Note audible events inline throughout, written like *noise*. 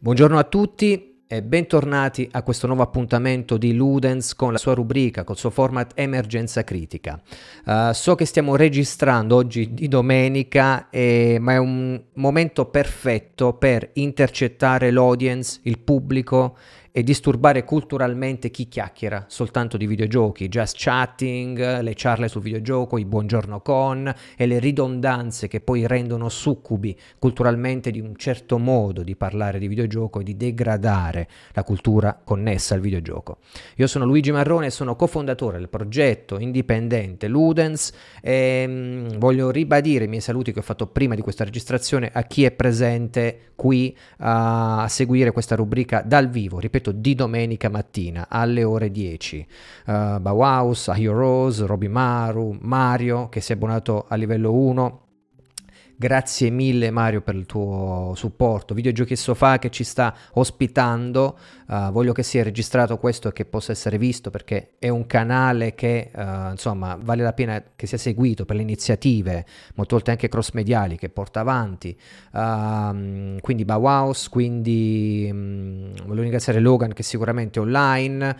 Buongiorno a tutti e bentornati a questo nuovo appuntamento di Ludens con la sua rubrica, col suo format Emergenza Critica. Uh, so che stiamo registrando oggi di domenica, eh, ma è un momento perfetto per intercettare l'audience, il pubblico e disturbare culturalmente chi chiacchiera soltanto di videogiochi, just chatting, le charle sul videogioco, i buongiorno con e le ridondanze che poi rendono succubi culturalmente di un certo modo di parlare di videogioco e di degradare la cultura connessa al videogioco. Io sono Luigi Marrone e sono cofondatore del progetto indipendente Ludens e mm, voglio ribadire i miei saluti che ho fatto prima di questa registrazione a chi è presente qui a seguire questa rubrica dal vivo. Ripeto concerto di domenica mattina alle ore 10. Uh, eh, Bauhaus, Ahio Rose, Roby Mario che si è abbonato a livello 1 Grazie mille Mario per il tuo supporto. Videogiochi Sofà che ci sta ospitando. Uh, voglio che sia registrato questo e che possa essere visto perché è un canale che uh, insomma vale la pena che sia seguito per le iniziative, molte volte anche cross mediali che porta avanti. Uh, quindi Bauhaus, quindi um, voglio ringraziare Logan che è sicuramente online,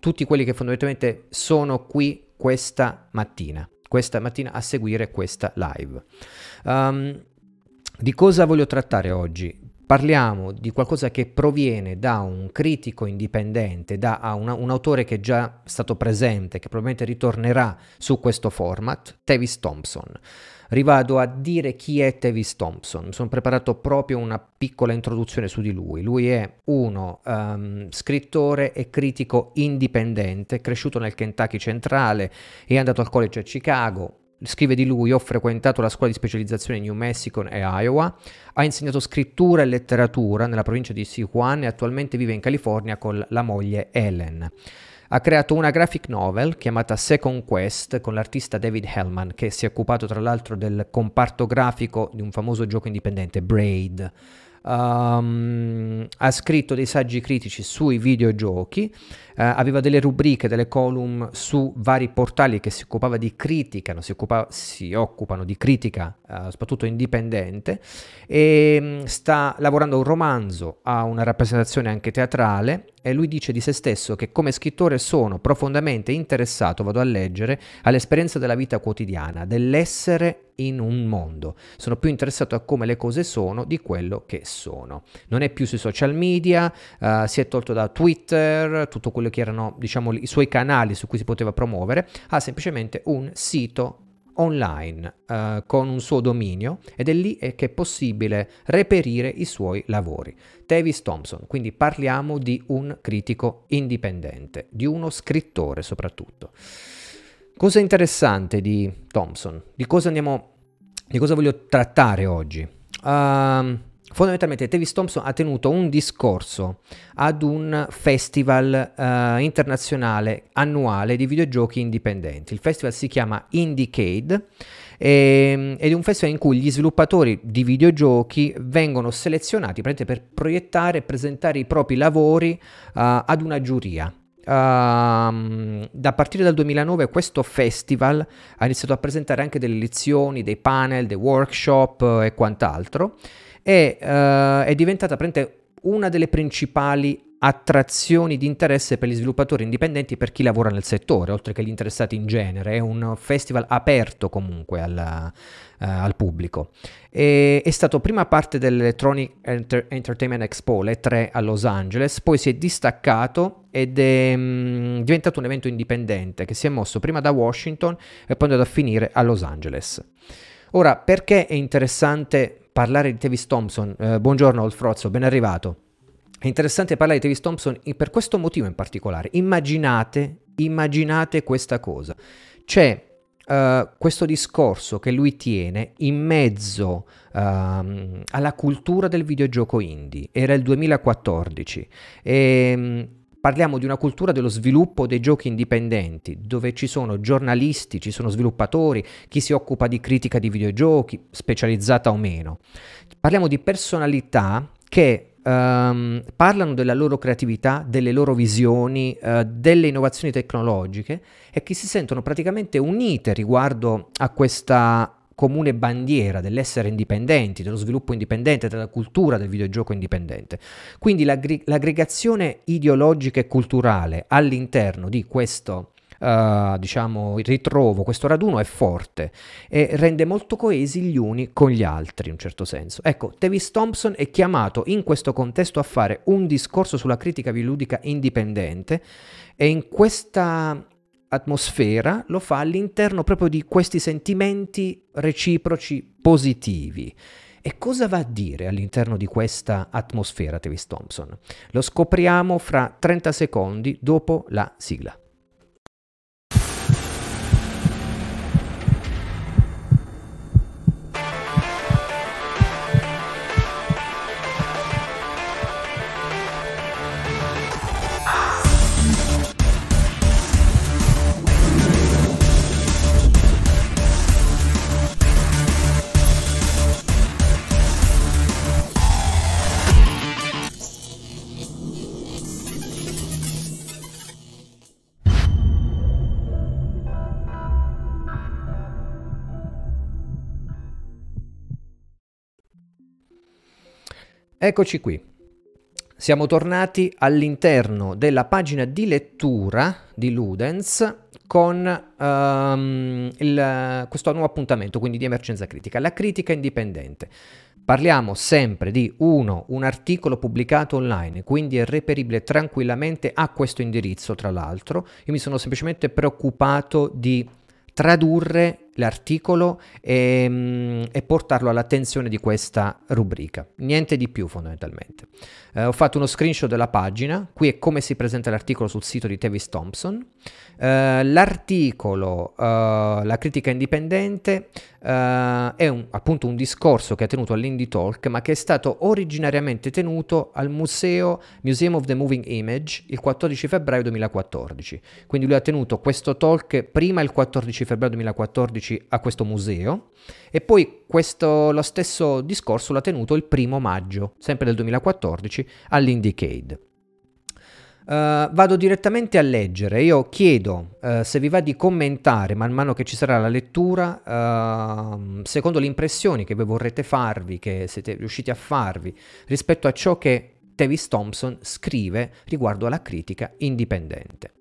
tutti quelli che fondamentalmente sono qui questa mattina questa mattina a seguire questa live. Um, di cosa voglio trattare oggi? Parliamo di qualcosa che proviene da un critico indipendente, da una, un autore che è già stato presente, che probabilmente ritornerà su questo format, Tavis Thompson rivado a dire chi è Tavis Thompson. Mi sono preparato proprio una piccola introduzione su di lui. Lui è uno um, scrittore e critico indipendente, cresciuto nel Kentucky centrale, è andato al college a Chicago, Scrive di lui, ho frequentato la scuola di specializzazione in New Mexico e Iowa, ha insegnato scrittura e letteratura nella provincia di Sichuan e attualmente vive in California con la moglie Ellen. Ha creato una graphic novel chiamata Second Quest con l'artista David Hellman che si è occupato tra l'altro del comparto grafico di un famoso gioco indipendente Braid. Um, ha scritto dei saggi critici sui videogiochi, uh, aveva delle rubriche, delle column su vari portali che si occupava di critica, si, occupava, si occupano di critica uh, soprattutto indipendente e um, sta lavorando a un romanzo, a una rappresentazione anche teatrale e lui dice di se stesso che come scrittore sono profondamente interessato, vado a leggere, all'esperienza della vita quotidiana, dell'essere in un mondo. Sono più interessato a come le cose sono di quello che sono. Non è più sui social media, uh, si è tolto da Twitter, tutto quello che erano diciamo i suoi canali su cui si poteva promuovere, ha semplicemente un sito online uh, con un suo dominio ed è lì che è possibile reperire i suoi lavori. Davis Thompson, quindi parliamo di un critico indipendente, di uno scrittore soprattutto. Cosa interessante di Thompson? Di cosa andiamo di cosa voglio trattare oggi? Uh, fondamentalmente Davis Thompson ha tenuto un discorso ad un festival uh, internazionale annuale di videogiochi indipendenti. Il festival si chiama Indiecade e, ehm, ed è un festival in cui gli sviluppatori di videogiochi vengono selezionati per proiettare e presentare i propri lavori uh, ad una giuria. Uh, da partire dal 2009 questo festival ha iniziato a presentare anche delle lezioni, dei panel, dei workshop uh, e quant'altro e uh, è diventata una delle principali attrazioni di interesse per gli sviluppatori indipendenti per chi lavora nel settore, oltre che gli interessati in genere. È un festival aperto comunque alla, uh, al pubblico. E, è stato prima parte dell'Electronic Enter- Entertainment Expo, l'E3 a Los Angeles, poi si è distaccato ed è mh, diventato un evento indipendente che si è mosso prima da Washington e poi è andato a finire a Los Angeles. Ora, perché è interessante parlare di Tavis Thompson. Eh, buongiorno Olfrozzo, ben arrivato. È interessante parlare di Tavis Thompson per questo motivo in particolare. Immaginate, immaginate questa cosa. C'è uh, questo discorso che lui tiene in mezzo uh, alla cultura del videogioco indie. Era il 2014 e um, Parliamo di una cultura dello sviluppo dei giochi indipendenti, dove ci sono giornalisti, ci sono sviluppatori, chi si occupa di critica di videogiochi, specializzata o meno. Parliamo di personalità che um, parlano della loro creatività, delle loro visioni, uh, delle innovazioni tecnologiche e che si sentono praticamente unite riguardo a questa comune bandiera dell'essere indipendenti, dello sviluppo indipendente, della cultura del videogioco indipendente. Quindi l'aggr- l'aggregazione ideologica e culturale all'interno di questo uh, diciamo, ritrovo, questo raduno è forte e rende molto coesi gli uni con gli altri in un certo senso. Ecco, Davis Thompson è chiamato in questo contesto a fare un discorso sulla critica videoludica indipendente e in questa atmosfera lo fa all'interno proprio di questi sentimenti reciproci positivi. E cosa va a dire all'interno di questa atmosfera Davis Thompson? Lo scopriamo fra 30 secondi dopo la sigla. Eccoci qui. Siamo tornati all'interno della pagina di lettura di Ludens con um, il, questo nuovo appuntamento, quindi di emergenza critica, la critica indipendente. Parliamo sempre di uno, un articolo pubblicato online, quindi è reperibile tranquillamente a questo indirizzo, tra l'altro. Io mi sono semplicemente preoccupato di tradurre l'articolo e, mm, e, portarlo all'attenzione di questa rubrica. Niente di più fondamentalmente. Eh, ho fatto uno screenshot della pagina, qui è come si presenta l'articolo sul sito di Tevis Thompson. Eh, l'articolo, eh, la critica indipendente, eh, è un, appunto un discorso che ha tenuto all'Indie Talk, ma che è stato originariamente tenuto al museo Museum of the Moving Image il 14 febbraio 2014. Quindi lui ha tenuto questo talk prima il 14 febbraio 2014 a questo museo e poi questo, lo stesso discorso l'ha tenuto il primo maggio, sempre del 2014, all'Indiecade. Uh, vado direttamente a leggere. Io chiedo uh, se vi va di commentare man mano che ci sarà la lettura, uh, secondo le impressioni che voi vorrete farvi, che siete riusciti a farvi rispetto a ciò che Davis Thompson scrive riguardo alla critica indipendente.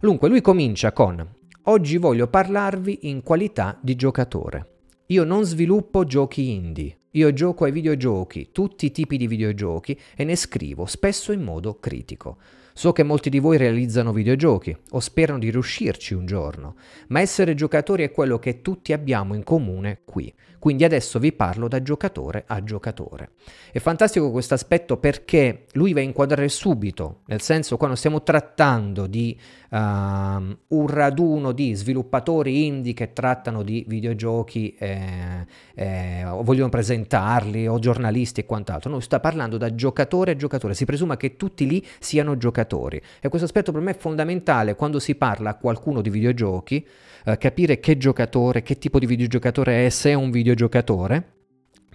Dunque, lui comincia con Oggi voglio parlarvi in qualità di giocatore. Io non sviluppo giochi indie, io gioco ai videogiochi, tutti i tipi di videogiochi, e ne scrivo, spesso in modo critico. So che molti di voi realizzano videogiochi o sperano di riuscirci un giorno, ma essere giocatori è quello che tutti abbiamo in comune qui. Quindi adesso vi parlo da giocatore a giocatore. È fantastico questo aspetto perché lui va a inquadrare subito, nel senso quando stiamo trattando di uh, un raduno di sviluppatori indie che trattano di videogiochi eh, eh, o vogliono presentarli o giornalisti e quant'altro, noi sta parlando da giocatore a giocatore, si presume che tutti lì siano giocatori. E questo aspetto per me è fondamentale quando si parla a qualcuno di videogiochi, eh, capire che giocatore, che tipo di videogiocatore è, se è un videogiocatore,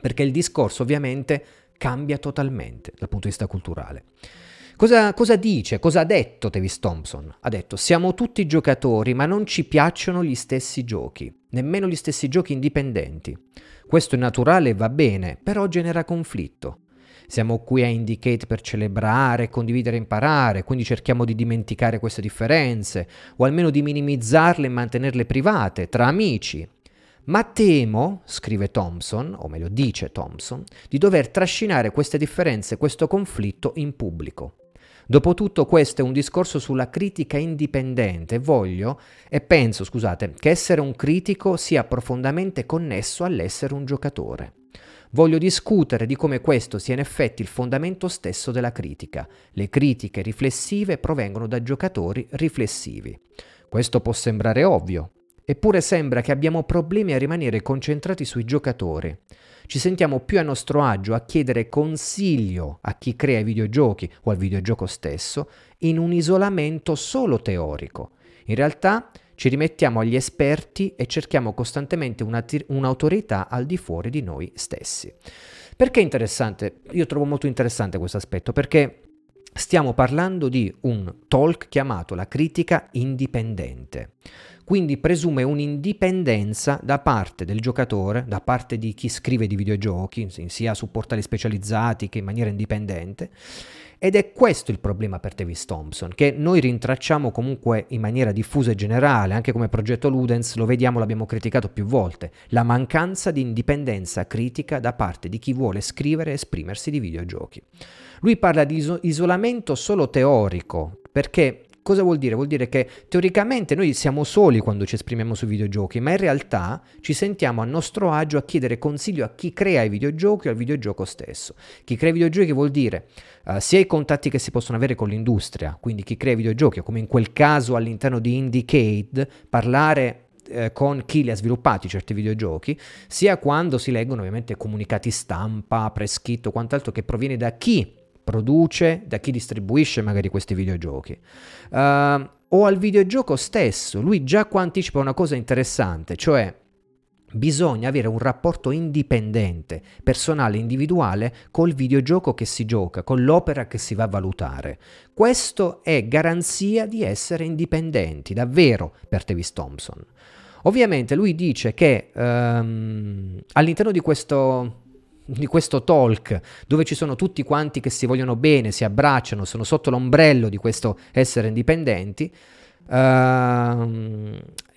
perché il discorso ovviamente cambia totalmente dal punto di vista culturale. Cosa, cosa, dice? Cosa ha detto Davis Thompson? Ha detto siamo tutti giocatori ma non ci piacciono gli stessi giochi, nemmeno gli stessi giochi indipendenti. Questo è naturale e va bene, però genera conflitto. Siamo qui a Indicate per celebrare, condividere e imparare, quindi cerchiamo di dimenticare queste differenze, o almeno di minimizzarle e mantenerle private, tra amici. Ma temo, scrive Thompson, o meglio dice Thompson, di dover trascinare queste differenze, questo conflitto in pubblico. Dopotutto questo è un discorso sulla critica indipendente. Voglio e penso, scusate, che essere un critico sia profondamente connesso all'essere un giocatore. Voglio discutere di come questo sia in effetti il fondamento stesso della critica. Le critiche riflessive provengono da giocatori riflessivi. Questo può sembrare ovvio, eppure sembra che abbiamo problemi a rimanere concentrati sui giocatori. Ci sentiamo più a nostro agio a chiedere consiglio a chi crea i videogiochi o al videogioco stesso in un isolamento solo teorico. In realtà ci rimettiamo agli esperti e cerchiamo costantemente una, un'autorità al di fuori di noi stessi. Perché è interessante? Io trovo molto interessante questo aspetto perché stiamo parlando di un talk chiamato la critica indipendente. quindi presume un'indipendenza da parte del giocatore, da parte di chi scrive di videogiochi, sia su portali specializzati che in maniera indipendente. Ed è questo il problema per Davis Thompson, che noi rintracciamo comunque in maniera diffusa e generale, anche come progetto Ludens, lo vediamo, l'abbiamo criticato più volte, la mancanza di indipendenza critica da parte di chi vuole scrivere e esprimersi di videogiochi. Lui parla di iso- isolamento solo teorico, perché Cosa vuol dire? Vuol dire che teoricamente noi siamo soli quando ci esprimiamo sui videogiochi, ma in realtà ci sentiamo a nostro agio a chiedere consiglio a chi crea i videogiochi o al videogioco stesso. Chi crea i videogiochi vuol dire uh, sia i contatti che si possono avere con l'industria, quindi chi crea i videogiochi, come in quel caso all'interno di Indicade, parlare eh, con chi li ha sviluppati certi videogiochi, sia quando si leggono ovviamente comunicati stampa, prescritto, quant'altro che proviene da chi produce, da chi distribuisce magari questi videogiochi. Uh, o al videogioco stesso, lui già qua anticipa una cosa interessante, cioè bisogna avere un rapporto indipendente, personale, individuale col videogioco che si gioca, con l'opera che si va a valutare. Questo è garanzia di essere indipendenti, davvero, per Davis Thompson. Ovviamente lui dice che um, all'interno di questo di questo talk dove ci sono tutti quanti che si vogliono bene, si abbracciano, sono sotto l'ombrello di questo essere indipendenti, uh,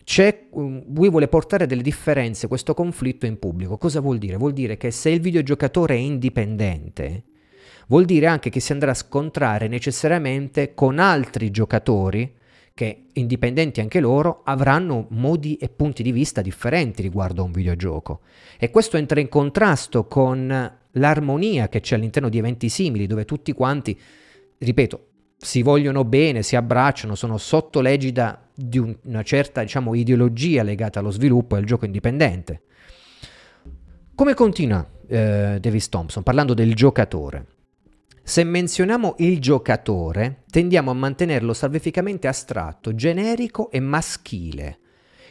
lui vuole portare delle differenze, questo conflitto in pubblico. Cosa vuol dire? Vuol dire che se il videogiocatore è indipendente, vuol dire anche che si andrà a scontrare necessariamente con altri giocatori che indipendenti anche loro avranno modi e punti di vista differenti riguardo a un videogioco. E questo entra in contrasto con l'armonia che c'è all'interno di eventi simili, dove tutti quanti, ripeto, si vogliono bene, si abbracciano, sono sotto l'egida di un, una certa diciamo, ideologia legata allo sviluppo e al gioco indipendente. Come continua eh, Davis Thompson parlando del giocatore? Se menzioniamo il giocatore, tendiamo a mantenerlo salvificamente astratto, generico e maschile.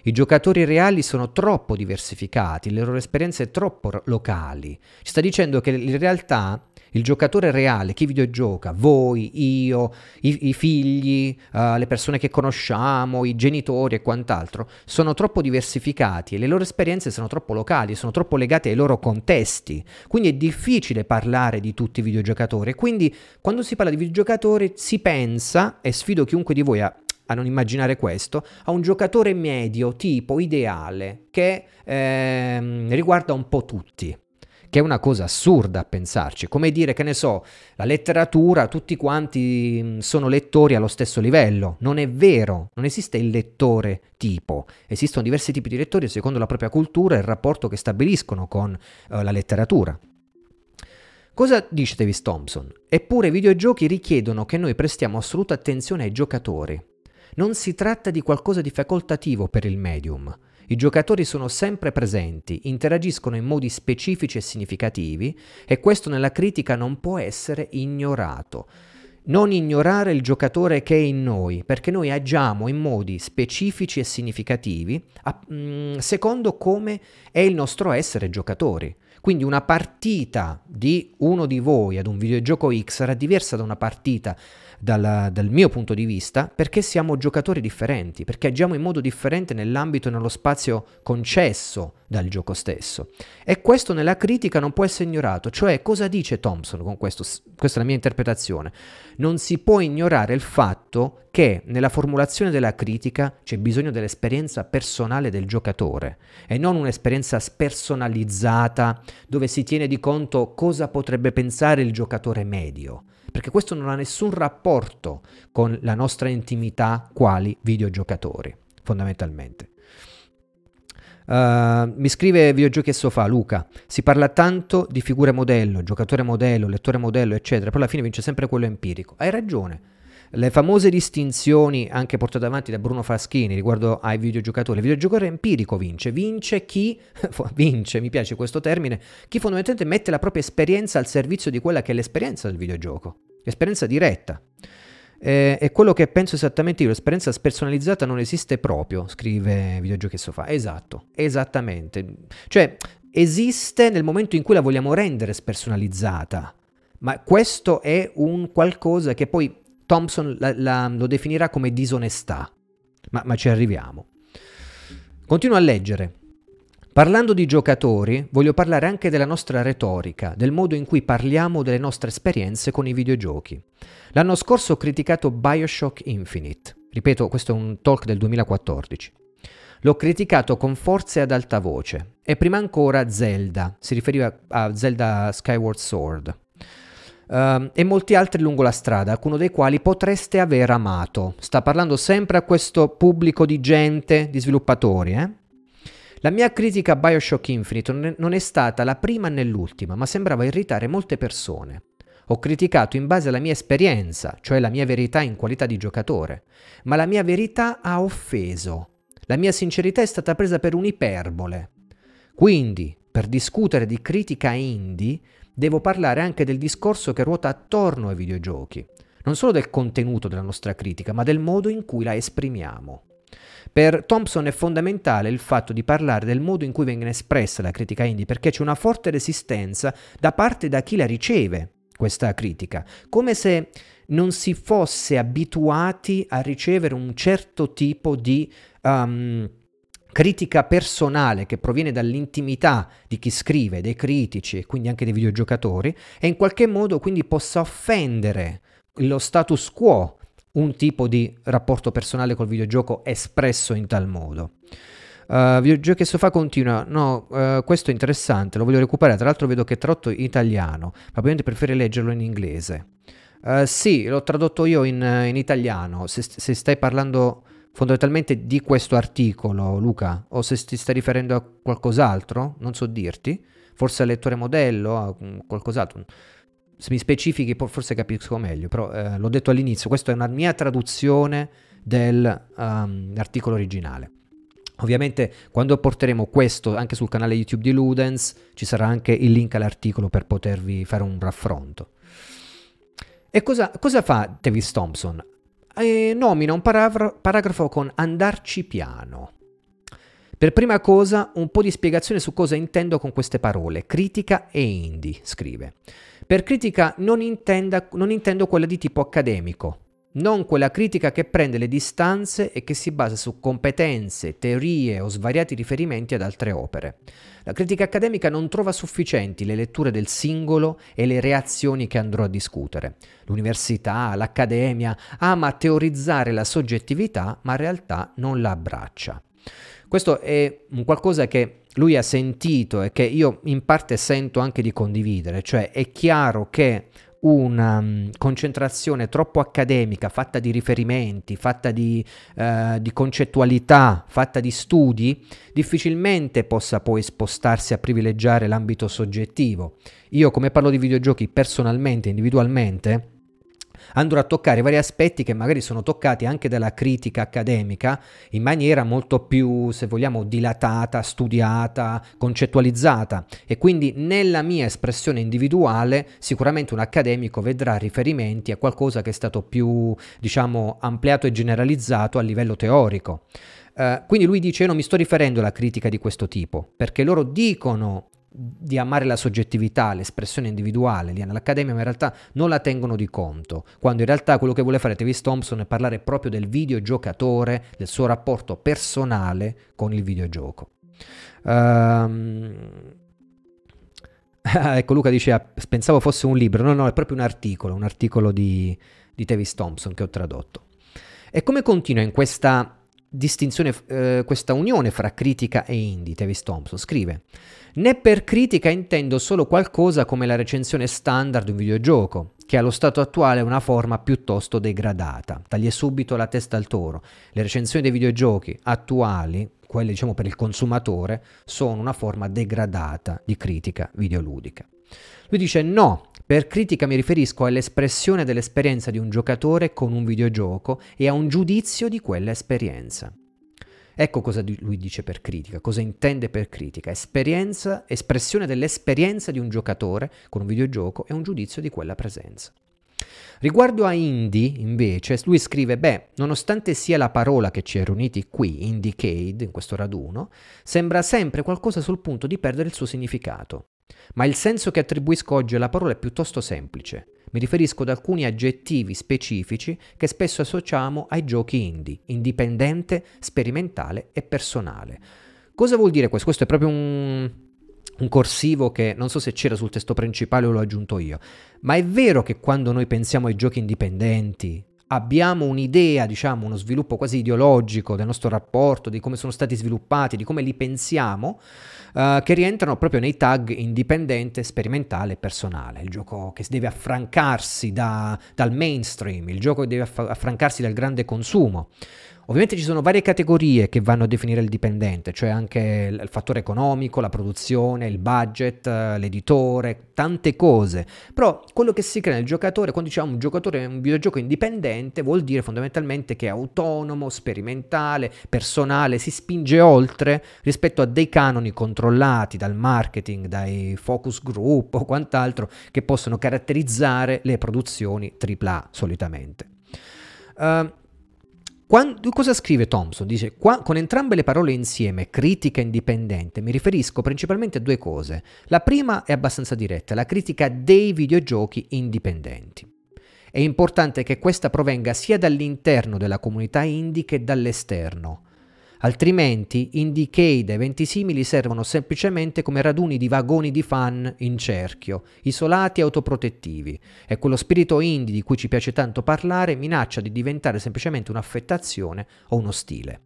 I giocatori reali sono troppo diversificati, le loro esperienze troppo locali. Ci sta dicendo che in realtà il giocatore reale, chi videogioca, voi, io, i, i figli, uh, le persone che conosciamo, i genitori e quant'altro, sono troppo diversificati e le loro esperienze sono troppo locali, sono troppo legate ai loro contesti. Quindi è difficile parlare di tutti i videogiocatori. Quindi quando si parla di videogiocatori si pensa, e sfido chiunque di voi a a non immaginare questo, a un giocatore medio tipo ideale che ehm, riguarda un po' tutti che è una cosa assurda a pensarci, come dire che ne so, la letteratura, tutti quanti mm, sono lettori allo stesso livello, non è vero, non esiste il lettore tipo, esistono diversi tipi di lettori secondo la propria cultura e il rapporto che stabiliscono con uh, la letteratura. Cosa dice Davis Thompson? Eppure i videogiochi richiedono che noi prestiamo assoluta attenzione ai giocatori. Non si tratta di qualcosa di facoltativo per il medium. I giocatori sono sempre presenti, interagiscono in modi specifici e significativi e questo nella critica non può essere ignorato. Non ignorare il giocatore che è in noi, perché noi agiamo in modi specifici e significativi a, mm, secondo come è il nostro essere giocatori. Quindi una partita di uno di voi ad un videogioco X sarà diversa da una partita dal, dal, mio punto di vista, perché siamo giocatori differenti, perché agiamo in modo differente nell'ambito e nello spazio concesso dal gioco stesso. E questo nella critica non può essere ignorato, cioè cosa dice Thompson con questo? Questa è la mia interpretazione. Non si può ignorare il fatto che nella formulazione della critica c'è bisogno dell'esperienza personale del giocatore e non un'esperienza spersonalizzata dove si tiene di conto cosa potrebbe pensare il giocatore medio perché questo non ha nessun rapporto con la nostra intimità quali videogiocatori, fondamentalmente. Uh, mi scrive Videogiochi e Sofà, Luca, si parla tanto di figure modello, giocatore modello, lettore modello, eccetera, poi alla fine vince sempre quello empirico. Hai ragione. Le famose distinzioni anche portate avanti da Bruno Faschini riguardo ai videogiocatori, il videogiocatore empirico vince, vince chi, *laughs* vince, mi piace questo termine, chi fondamentalmente mette la propria esperienza al servizio di quella che è l'esperienza del videogioco esperienza diretta. Eh, è quello che penso esattamente io, l'esperienza spersonalizzata non esiste proprio, scrive Videogiochi Sofà. Esatto, esattamente. Cioè, esiste nel momento in cui la vogliamo rendere spersonalizzata, ma questo è un qualcosa che poi Thompson la, la, lo definirà come disonestà. Ma, ma ci arriviamo. Continuo a leggere. Parlando di giocatori, voglio parlare anche della nostra retorica, del modo in cui parliamo delle nostre esperienze con i videogiochi. L'anno scorso ho criticato Bioshock Infinite. Ripeto, questo è un talk del 2014. L'ho criticato con forza e ad alta voce. E prima ancora Zelda, si riferiva a Zelda Skyward Sword. Uh, e molti altri lungo la strada, alcuni dei quali potreste aver amato. Sta parlando sempre a questo pubblico di gente, di sviluppatori, eh? La mia critica a Bioshock Infinite non è, stata la prima né l'ultima, ma sembrava irritare molte persone. Ho criticato in base alla mia esperienza, cioè la mia verità in qualità di giocatore, ma la mia verità ha offeso. La mia sincerità è stata presa per un'iperbole. Quindi, per discutere di critica indie, devo parlare anche del discorso che ruota attorno ai videogiochi, non solo del contenuto della nostra critica, ma del modo in cui la esprimiamo. Per Thompson è fondamentale il fatto di parlare del modo in cui viene espressa la critica indie perché c'è una forte resistenza da parte da chi la riceve questa critica, come se non si fosse abituati a ricevere un certo tipo di um, critica personale che proviene dall'intimità di chi scrive, dei critici e quindi anche dei videogiocatori, e in qualche modo quindi possa offendere lo status quo un tipo di rapporto personale col videogioco espresso in tal modo. Uh, videogiochi e sofà continua. No, uh, questo è interessante, lo voglio recuperare. Tra l'altro vedo che è tradotto in italiano, probabilmente preferire leggerlo in inglese. Uh, sì, l'ho tradotto io in, in italiano. Se, se, stai parlando fondamentalmente di questo articolo, Luca, o se ti stai riferendo a qualcos'altro, non so dirti. Forse al lettore modello, a qualcos'altro se mi specifichi forse capisco meglio, però eh, l'ho detto all'inizio, questa è una mia traduzione dell'articolo ehm, um, originale. Ovviamente quando porteremo questo anche sul canale YouTube di Ludens ci sarà anche il link all'articolo per potervi fare un raffronto. E cosa, cosa fa Davis Thompson? Eh, nomina un paragrafo, paragrafo con andarci piano. Per prima cosa, un po' di spiegazione su cosa intendo con queste parole, critica e indie, scrive. Per critica non, intenda, non intendo quella di tipo accademico, non quella critica che prende le distanze e che si basa su competenze, teorie o svariati riferimenti ad altre opere. La critica accademica non trova sufficienti le letture del singolo e le reazioni che andrò a discutere. L'università, l'accademia ama teorizzare la soggettività, ma in realtà non la abbraccia. Questo è un qualcosa che lui ha sentito e che io in parte sento anche di condividere, cioè è chiaro che una um, concentrazione troppo accademica, fatta di riferimenti, fatta di, uh, di, concettualità, fatta di studi, difficilmente possa poi spostarsi a privilegiare l'ambito soggettivo. Io come parlo di videogiochi personalmente, individualmente, andrò a toccare vari aspetti che magari sono toccati anche dalla critica accademica in maniera molto più, se vogliamo, dilatata, studiata, concettualizzata e quindi nella mia espressione individuale sicuramente un accademico vedrà riferimenti a qualcosa che è stato più, diciamo, ampliato e generalizzato a livello teorico. Uh, quindi lui dice: Io non mi sto riferendo alla critica di questo tipo, perché loro dicono di amare la soggettività, l'espressione individuale lì nell'accademia, ma in realtà non la tengono di conto, quando in realtà quello che vuole fare Travis Thompson è parlare proprio del videogiocatore, del suo rapporto personale con il videogioco. Um, *laughs* ecco Luca dice, ah, pensavo fosse un libro, no no, è proprio un articolo, un articolo di, di Travis Thompson che ho tradotto. E come continua in questa distinzione, eh, questa unione fra critica e indie, Travis Thompson scrive né per critica intendo solo qualcosa come la recensione standard di un videogioco, che allo stato attuale è una forma piuttosto degradata. Taglie subito la testa al toro. Le recensioni dei videogiochi attuali, quelle diciamo per il consumatore, sono una forma degradata di critica videoludica. Lui dice no, per critica mi riferisco all'espressione dell'esperienza di un giocatore con un videogioco e a un giudizio di quella esperienza. Ecco cosa lui dice per critica, cosa intende per critica. Esperienza, espressione dell'esperienza di un giocatore con un videogioco e un giudizio di quella presenza. Riguardo a indie, invece, lui scrive: Beh, nonostante sia la parola che ci è riuniti qui, Indiecade, in questo raduno, sembra sempre qualcosa sul punto di perdere il suo significato. Ma il senso che attribuisco oggi alla parola è piuttosto semplice. Mi riferisco ad alcuni aggettivi specifici che spesso associamo ai giochi indie, indipendente, sperimentale e personale. Cosa vuol dire questo? Questo è proprio un, un corsivo che non so se c'era sul testo principale o l'ho aggiunto io, ma è vero che quando noi pensiamo ai giochi indipendenti, abbiamo un'idea, diciamo, uno sviluppo quasi ideologico del nostro rapporto, di come sono stati sviluppati, di come li pensiamo, uh, che rientrano proprio nei tag indipendente, sperimentale e personale. Il gioco che deve affrancarsi da, dal mainstream, il gioco che deve affrancarsi dal grande consumo. Ovviamente ci sono varie categorie che vanno a definire il dipendente, cioè anche il fattore economico, la produzione, il budget, l'editore, tante cose. Però quello che si crea nel giocatore, quando diciamo un giocatore è un videogioco indipendente, vuol dire fondamentalmente che è autonomo, sperimentale, personale, si spinge oltre rispetto a dei canoni controllati dal marketing, dai focus group o quant'altro che possono caratterizzare le produzioni AAA solitamente. Uh, quando, cosa scrive Thompson? Dice, qua, con entrambe le parole insieme, critica indipendente, mi riferisco principalmente a due cose. La prima è abbastanza diretta, la critica dei videogiochi indipendenti. È importante che questa provenga sia dall'interno della comunità indie che dall'esterno. Altrimenti Indiecade eventi simili servono semplicemente come raduni di vagoni di fan in cerchio, isolati e autoprotettivi, e quello spirito indie di cui ci piace tanto parlare minaccia di diventare semplicemente un'affettazione o uno stile.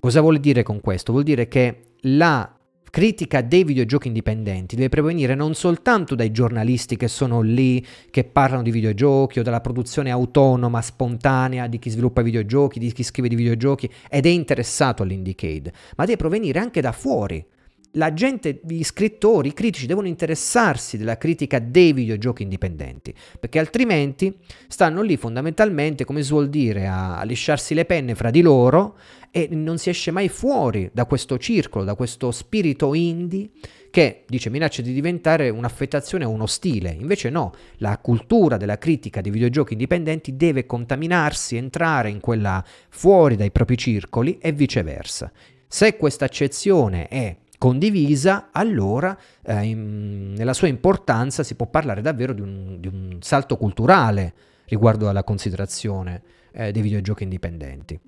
Cosa vuol dire con questo? Vuol dire che la critica dei videogiochi indipendenti deve provenire non soltanto dai giornalisti che sono lì, che parlano di videogiochi o dalla produzione autonoma, spontanea di chi sviluppa videogiochi, di chi scrive di videogiochi ed è interessato all'Indicade, ma deve provenire anche da fuori. La gente, gli scrittori, i critici devono interessarsi della critica dei videogiochi indipendenti, perché altrimenti stanno lì fondamentalmente, come si vuol dire, a lisciarsi le penne fra di loro e non si esce mai fuori da questo circolo, da questo spirito indie che dice minaccia di diventare un'affettazione o uno stile. Invece no, la cultura della critica dei videogiochi indipendenti deve contaminarsi, entrare in quella fuori dai propri circoli e viceversa. Se questa accezione è condivisa, allora eh, in, nella sua importanza si può parlare davvero di un, di un salto culturale riguardo alla considerazione eh, dei videogiochi indipendenti.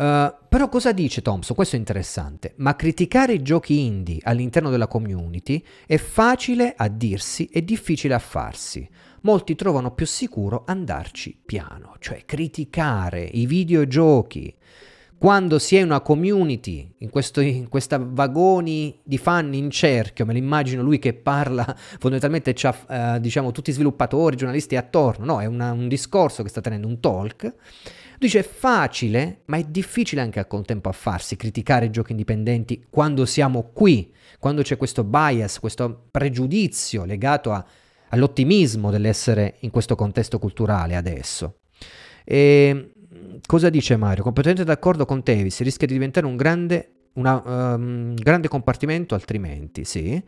Uh, però cosa dice Thompson? Questo è interessante. Ma criticare i giochi indie all'interno della community è facile a dirsi e difficile a farsi. Molti trovano più sicuro andarci piano, cioè criticare i videogiochi. Quando si è una community, in, questo, in questa vagoni di fan in cerchio, me l'immagino lui che parla, *laughs* fondamentalmente c'ha uh, diciamo, tutti i sviluppatori, giornalisti attorno, no, è una, un discorso che sta tenendo, un talk Dice è facile, ma è difficile anche al contempo a farsi criticare i giochi indipendenti quando siamo qui, quando c'è questo bias, questo pregiudizio legato a, all'ottimismo dell'essere in questo contesto culturale adesso. E cosa dice Mario? Completamente d'accordo con Tevis, rischia di diventare un grande, una, um, grande compartimento altrimenti, sì.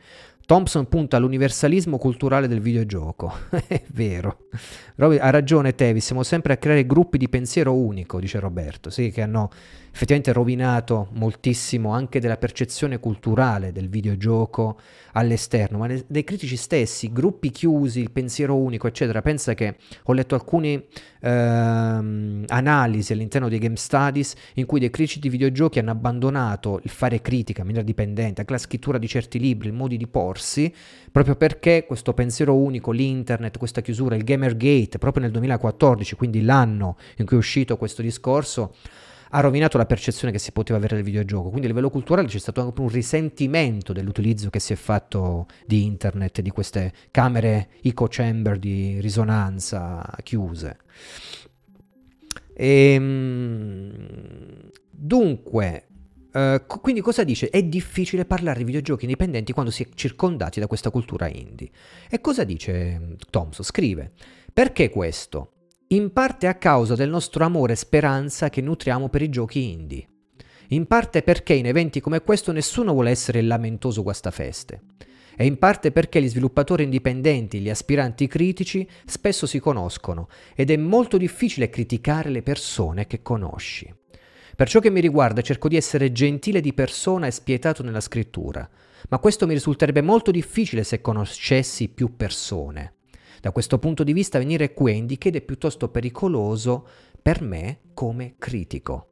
Thompson punta all'universalismo culturale del videogioco. *laughs* È vero. Ha ragione Tevi, siamo sempre a creare gruppi di pensiero unico, dice Roberto, sì, che hanno effettivamente rovinato moltissimo anche della percezione culturale del videogioco all'esterno, ma dei critici stessi, gruppi chiusi, il pensiero unico, eccetera. Pensa che ho letto alcune ehm, analisi all'interno dei game studies in cui dei critici di videogiochi hanno abbandonato il fare critica in maniera dipendente, anche la scrittura di certi libri, i modi di porsi, proprio perché questo pensiero unico, l'internet, questa chiusura, il Gamergate, proprio nel 2014, quindi l'anno in cui è uscito questo discorso, ha rovinato la percezione che si poteva avere del videogioco. Quindi a livello culturale c'è stato anche un risentimento dell'utilizzo che si è fatto di internet, di queste camere echo chamber di risonanza chiuse. E, ehm, dunque, Uh, quindi cosa dice? È difficile parlare di videogiochi indipendenti quando si è circondati da questa cultura indie. E cosa dice mm, Thompson? Scrive, perché questo? In parte a causa del nostro amore e speranza che nutriamo per i giochi indie, in parte perché in eventi come questo nessuno vuole essere il lamentoso guastafeste, e in parte perché gli sviluppatori indipendenti, gli aspiranti critici spesso si conoscono ed è molto difficile criticare le persone che conosci. Per ciò che mi riguarda cerco di essere gentile di persona e spietato nella scrittura, ma questo mi risulterebbe molto difficile se conoscessi più persone. Da questo punto di vista venire qui a Indicated è piuttosto pericoloso per me come critico.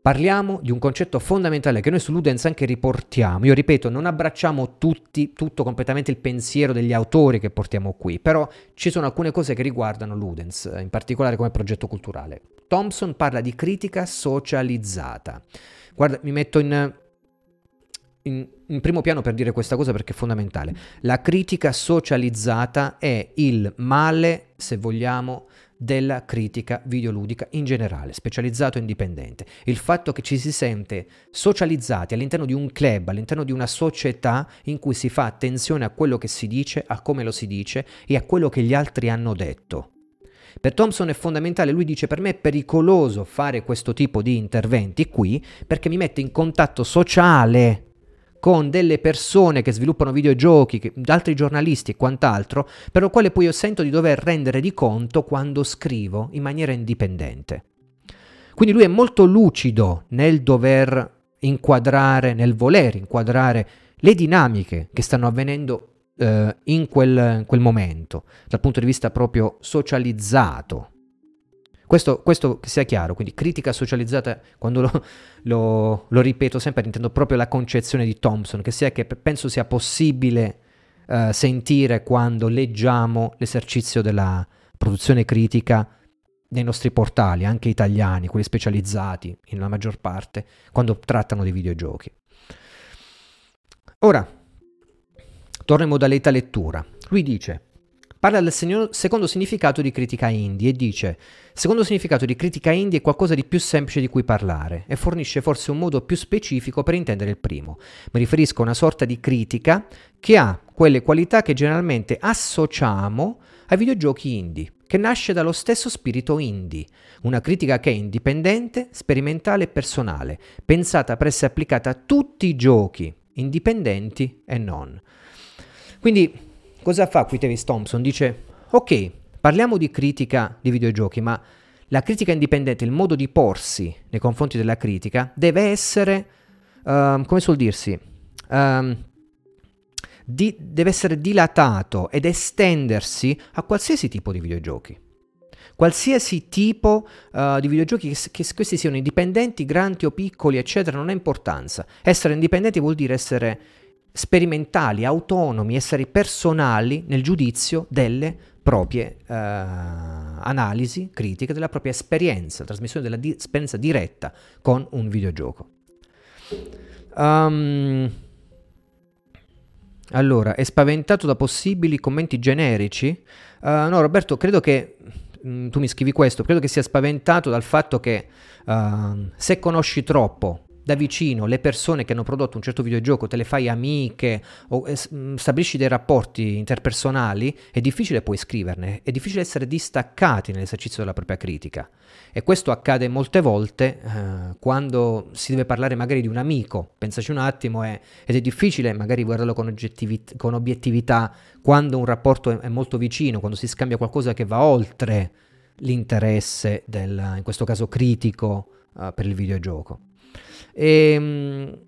Parliamo di un concetto fondamentale che noi su Ludens anche riportiamo. Io ripeto, non abbracciamo tutti, tutto completamente il pensiero degli autori che portiamo qui, però ci sono alcune cose che riguardano Ludens, in particolare come progetto culturale. Thompson parla di critica socializzata. Guarda, mi metto in, in, in, primo piano per dire questa cosa perché è fondamentale. La critica socializzata è il male, se vogliamo, della critica videoludica in generale, specializzato e indipendente. Il fatto che ci si sente socializzati all'interno di un club, all'interno di una società in cui si fa attenzione a quello che si dice, a come lo si dice e a quello che gli altri hanno detto. Per Thompson è fondamentale, lui dice per me è pericoloso fare questo tipo di interventi qui perché mi mette in contatto sociale con delle persone che sviluppano videogiochi, che, altri giornalisti e quant'altro, per lo quale poi io sento di dover rendere di conto quando scrivo in maniera indipendente. Quindi lui è molto lucido nel dover inquadrare, nel voler inquadrare le dinamiche che stanno avvenendo eh, in, quel, in quel momento, dal punto di vista proprio socializzato, questo, questo, sia chiaro, quindi critica socializzata, quando lo, lo, lo, ripeto sempre, intendo proprio la concezione di Thompson, che sia che penso sia possibile uh, sentire quando leggiamo l'esercizio della produzione critica nei nostri portali, anche italiani, quelli specializzati, in la maggior parte, quando trattano di videogiochi. Ora, torno in modalità lettura. Lui dice, Parla del secondo significato di critica indie e dice: Secondo significato di critica indie è qualcosa di più semplice di cui parlare e fornisce forse un modo più specifico per intendere il primo. Mi riferisco a una sorta di critica che ha quelle qualità che generalmente associamo ai videogiochi indie, che nasce dallo stesso spirito indie, una critica che è indipendente, sperimentale e personale, pensata per essere applicata a tutti i giochi, indipendenti e non. Quindi Cosa fa qui Travis Thompson? Dice, ok, parliamo di critica di videogiochi, ma la critica indipendente, il modo di porsi nei confronti della critica, deve essere, um, come suol dirsi, um, di, deve essere dilatato ed estendersi a qualsiasi tipo di videogiochi. Qualsiasi tipo uh, di videogiochi, che, che questi siano indipendenti, grandi o piccoli, eccetera, non ha importanza. Essere indipendenti vuol dire essere sperimentali, autonomi, essere personali nel giudizio delle proprie uh, analisi critiche, della propria esperienza, trasmissione della di- diretta con un videogioco. Um, allora, è spaventato da possibili commenti generici? Uh, no, Roberto, credo che mh, mm, tu mi scrivi questo, credo che sia spaventato dal fatto che uh, se conosci troppo da vicino le persone che hanno prodotto un certo videogioco, te le fai amiche o eh, mm, stabilisci dei rapporti interpersonali, è difficile poi scriverne, è difficile essere distaccati nell'esercizio della propria critica. E questo accade molte volte eh, quando si deve parlare magari di un amico, pensaci un attimo, è, ed è difficile magari guardarlo con, con obiettività quando un rapporto è, è molto vicino, quando si scambia qualcosa che va oltre l'interesse del, in questo caso critico, uh, per il videogioco. E, ehm,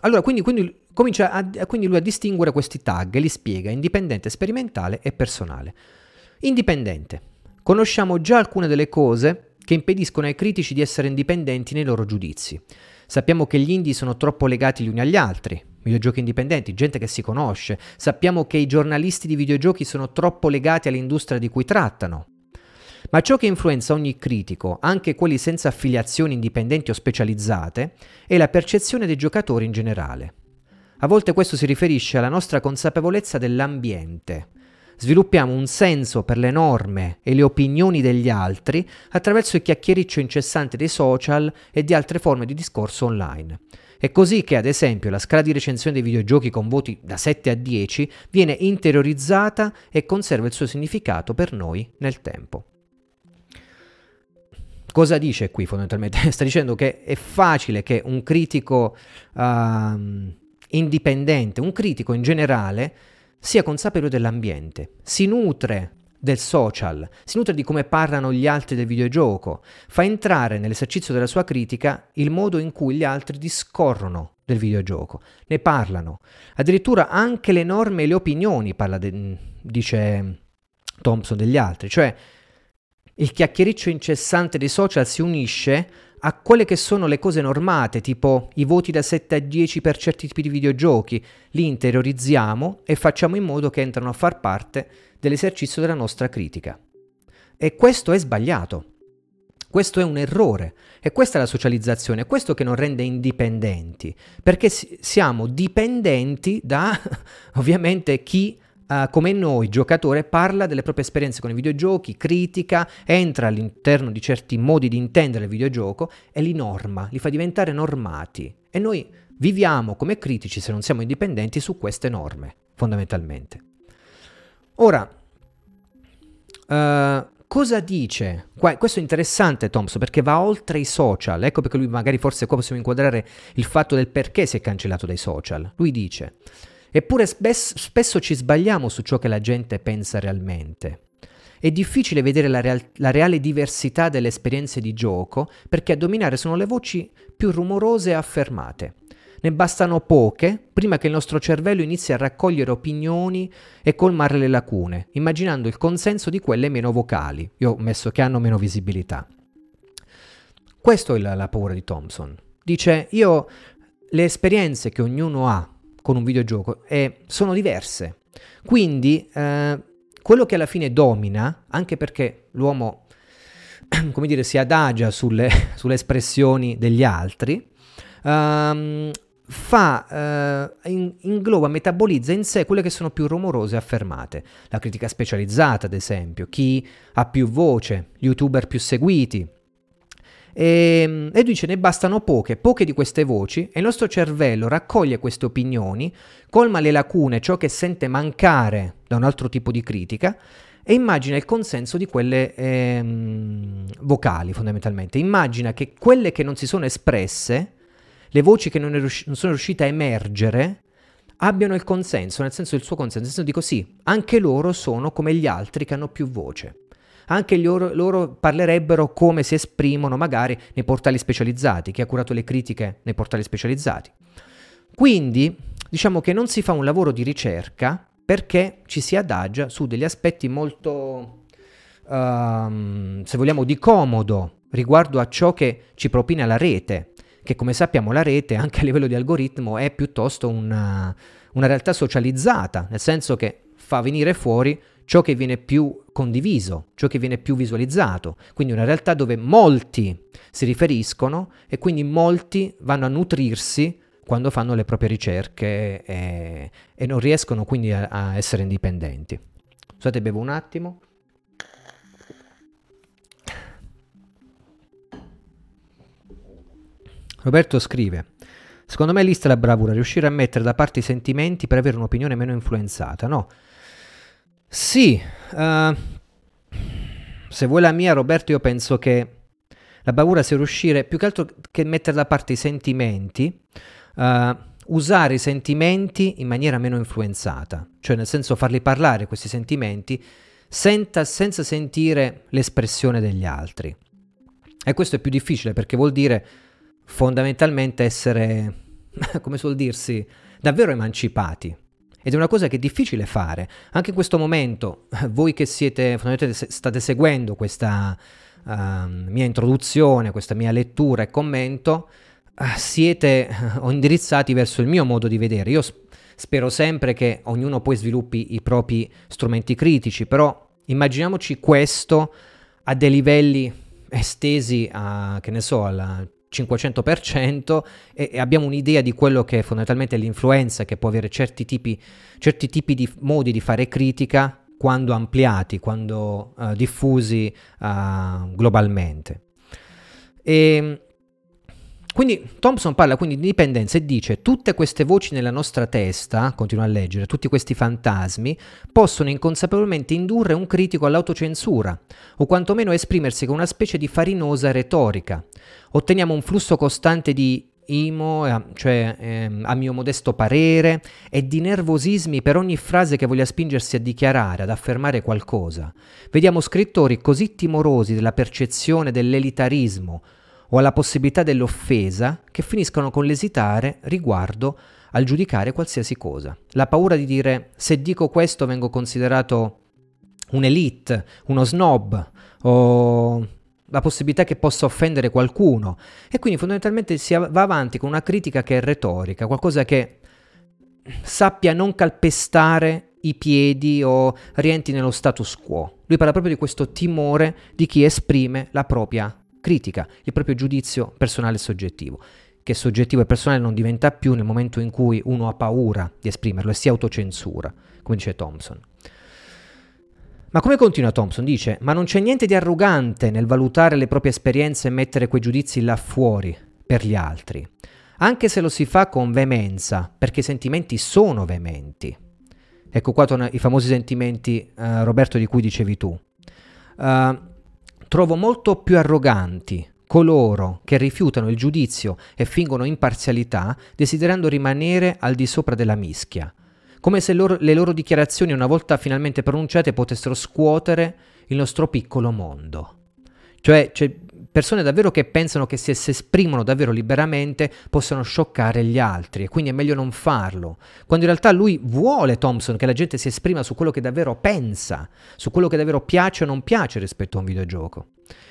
allora, quindi, quindi, comincia a, quindi lui a distinguere questi tag li spiega indipendente, sperimentale e personale. Indipendente. Conosciamo già alcune delle cose che impediscono ai critici di essere indipendenti nei loro giudizi. Sappiamo che gli indie sono troppo legati gli uni agli altri, videogiochi indipendenti, gente che si conosce. Sappiamo che i giornalisti di videogiochi sono troppo legati all'industria di cui trattano. Ma ciò che influenza ogni critico, anche quelli senza affiliazioni indipendenti o specializzate, è la percezione dei giocatori in generale. A volte questo si riferisce alla nostra consapevolezza dell'ambiente. Sviluppiamo un senso per le norme e le opinioni degli altri attraverso il chiacchiericcio incessante dei social e di altre forme di discorso online. È così che, ad esempio, la scala di recensione dei videogiochi con voti da 7 a 10 viene interiorizzata e conserva il suo significato per noi nel tempo. Cosa dice qui fondamentalmente? *laughs* Sta dicendo che è facile che un critico uh, indipendente, un critico in generale, sia consapevole dell'ambiente, si nutre del social, si nutre di come parlano gli altri del videogioco, fa entrare nell'esercizio della sua critica il modo in cui gli altri discorrono del videogioco. Ne parlano. Addirittura anche le norme e le opinioni, parla de, dice Thompson degli altri. Cioè, il chiacchiericcio incessante dei social si unisce a quelle che sono le cose normate, tipo i voti da 7 a 10 per certi tipi di videogiochi, li interiorizziamo e facciamo in modo che entrano a far parte dell'esercizio della nostra critica. E questo è sbagliato. Questo è un errore e questa è la socializzazione, è questo che non rende indipendenti, perché siamo dipendenti da *laughs* ovviamente chi uh, come noi, giocatore, parla delle proprie esperienze con i videogiochi, critica, entra all'interno di certi modi di intendere il videogioco e li norma, li fa diventare normati. E noi viviamo come critici, se non siamo indipendenti, su queste norme, fondamentalmente. Ora, uh, cosa dice? Qua, questo è interessante Thompson perché va oltre i social, ecco perché lui magari forse qua possiamo inquadrare il fatto del perché si è cancellato dai social. Lui dice, eppure spes- spesso ci sbagliamo su ciò che la gente pensa realmente. È difficile vedere la, real- la reale diversità delle esperienze di gioco perché a dominare sono le voci più rumorose e affermate. Ne bastano poche prima che il nostro cervello inizi a raccogliere opinioni e colmare le lacune, immaginando il consenso di quelle meno vocali. Io ho messo che hanno meno visibilità. Questo è la, la paura di Thompson. Dice, io le esperienze che ognuno ha con un videogioco eh, sono diverse. Quindi eh, quello che alla fine domina, anche perché l'uomo, *clears throat* come dire, si adagia sulle, *laughs* sulle espressioni degli altri, um, fa, in, ingloba, metabolizza in sé quelle che sono più rumorose affermate. La critica specializzata, ad esempio, chi ha più voce, gli youtuber più seguiti. E, ehm, e dice ne bastano poche, poche di queste voci e il nostro cervello raccoglie queste opinioni, colma le lacune, ciò che sente mancare da un altro tipo di critica e immagina il consenso di quelle ehm, vocali fondamentalmente. Immagina che quelle che non si sono espresse le voci che non, riusci- non sono riuscite a emergere abbiano il consenso, nel senso il suo consenso, nel senso dico sì, anche loro sono come gli altri che hanno più voce. Anche loro, loro parlerebbero come si esprimono magari nei portali specializzati, chi ha curato le critiche nei portali specializzati. Quindi diciamo che non si fa un lavoro di ricerca perché ci si adagia su degli aspetti molto, um, se vogliamo, di comodo riguardo a ciò che ci propina la rete che come sappiamo la rete anche a livello di algoritmo è piuttosto una, una realtà socializzata, nel senso che fa venire fuori ciò che viene più condiviso, ciò che viene più visualizzato, quindi una realtà dove molti si riferiscono e quindi molti vanno a nutrirsi quando fanno le proprie ricerche e, e non riescono quindi a, a essere indipendenti. Scusate, bevo un attimo. Roberto scrive: Secondo me lì sta la bravura, riuscire a mettere da parte i sentimenti per avere un'opinione meno influenzata, no? Sì, uh, se vuoi la mia, Roberto, io penso che la bravura sia riuscire più che altro che mettere da parte i sentimenti, uh, usare i sentimenti in maniera meno influenzata, cioè nel senso farli parlare questi sentimenti senza, senza sentire l'espressione degli altri. E questo è più difficile perché vuol dire fondamentalmente essere, *laughs* come suol dirsi, davvero emancipati. Ed è una cosa che è difficile fare. Anche in questo momento, *laughs* voi che siete, state seguendo questa uh, mia introduzione, questa mia lettura e commento, uh, siete uh, indirizzati verso il mio modo di vedere. Io sp- spero sempre che ognuno poi sviluppi i propri strumenti critici, però immaginiamoci questo a dei livelli estesi a, che ne so, alla 500% e, e, abbiamo un'idea di quello che è fondamentalmente l'influenza che può avere certi tipi, certi tipi di modi di fare critica quando ampliati, quando uh, diffusi uh, globalmente. E, quindi Thompson parla quindi di dipendenza e dice tutte queste voci nella nostra testa, continua a leggere, tutti questi fantasmi possono inconsapevolmente indurre un critico all'autocensura o quantomeno esprimersi con una specie di farinosa retorica. Otteniamo un flusso costante di imo, eh, cioè ehm, a mio modesto parere, e di nervosismi per ogni frase che voglia spingersi a dichiarare, ad affermare qualcosa. Vediamo scrittori così timorosi della percezione dell'elitarismo o alla possibilità dell'offesa che finiscono con l'esitare riguardo al giudicare qualsiasi cosa. La paura di dire se dico questo vengo considerato un'elite, uno snob o la possibilità che possa offendere qualcuno e quindi fondamentalmente si va avanti con una critica che è retorica, qualcosa che sappia non calpestare i piedi o rientri nello status quo. Lui parla proprio di questo timore di chi esprime la propria critica, il proprio giudizio personale e soggettivo, che soggettivo e personale non diventa più nel momento in cui uno ha paura di esprimerlo e si autocensura, come dice Thompson. Ma come continua Thompson? Dice, ma non c'è niente di arrogante nel valutare le proprie esperienze e mettere quei giudizi là fuori per gli altri, anche se lo si fa con veemenza, perché i sentimenti sono veementi. Ecco qua i famosi sentimenti, uh, Roberto, di cui dicevi tu. Uh, trovo molto più arroganti coloro che rifiutano il giudizio e fingono imparzialità, desiderando rimanere al di sopra della mischia, come se loro, le loro dichiarazioni, una volta finalmente pronunciate, potessero scuotere il nostro piccolo mondo. Cioè, c'è persone davvero che pensano che se si esprimono davvero liberamente possano scioccare gli altri e quindi è meglio non farlo. Quando in realtà lui vuole, Thompson, che la gente si esprima su quello che davvero pensa, su quello che davvero piace o non piace rispetto a un videogioco.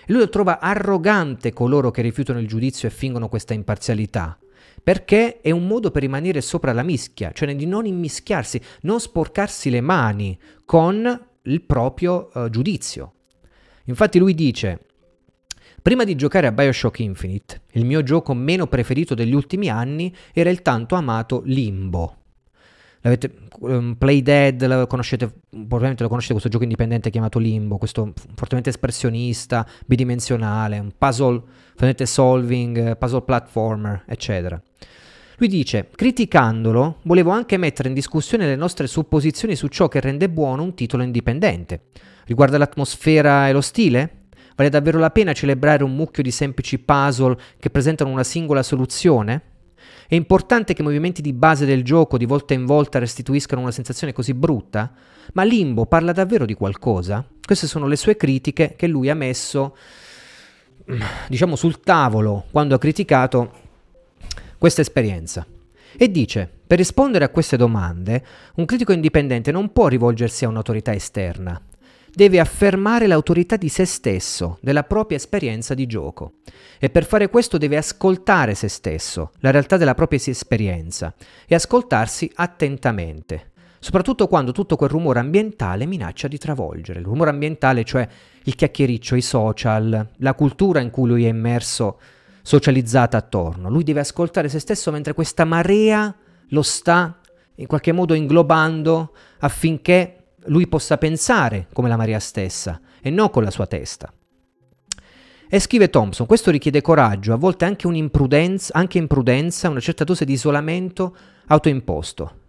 E lui lo trova arrogante coloro che rifiutano il giudizio e fingono questa imparzialità perché è un modo per rimanere sopra la mischia, cioè di non immischiarsi, non sporcarsi le mani con il proprio uh, giudizio. Infatti lui dice, Prima di giocare a Bioshock Infinite, il mio gioco meno preferito degli ultimi anni era il tanto amato Limbo. L'avete, um, Play Dead, lo conoscete, probabilmente lo conoscete questo gioco indipendente chiamato Limbo, questo fortemente espressionista, bidimensionale, un puzzle, solving, puzzle platformer, eccetera. Lui dice, criticandolo, volevo anche mettere in discussione le nostre supposizioni su ciò che rende buono un titolo indipendente. Riguarda l'atmosfera e lo stile? Vale davvero la pena celebrare un mucchio di semplici puzzle che presentano una singola soluzione? È importante che i movimenti di base del gioco di volta in volta restituiscano una sensazione così brutta? Ma Limbo parla davvero di qualcosa? Queste sono le sue critiche che lui ha messo, diciamo, sul tavolo quando ha criticato questa esperienza. E dice, per rispondere a queste domande, un critico indipendente non può rivolgersi a un'autorità esterna, deve affermare l'autorità di se stesso, della propria esperienza di gioco. E per fare questo deve ascoltare se stesso, la realtà della propria esperienza, e ascoltarsi attentamente, soprattutto quando tutto quel rumore ambientale minaccia di travolgere. Il rumore ambientale, cioè il chiacchiericcio, i social, la cultura in cui lui è immerso, socializzata attorno. Lui deve ascoltare se stesso mentre questa marea lo sta in qualche modo inglobando affinché lui possa pensare come la Maria stessa e non con la sua testa. E scrive Thompson, questo richiede coraggio, a volte anche un'imprudenza, anche imprudenza, una certa dose di isolamento autoimposto.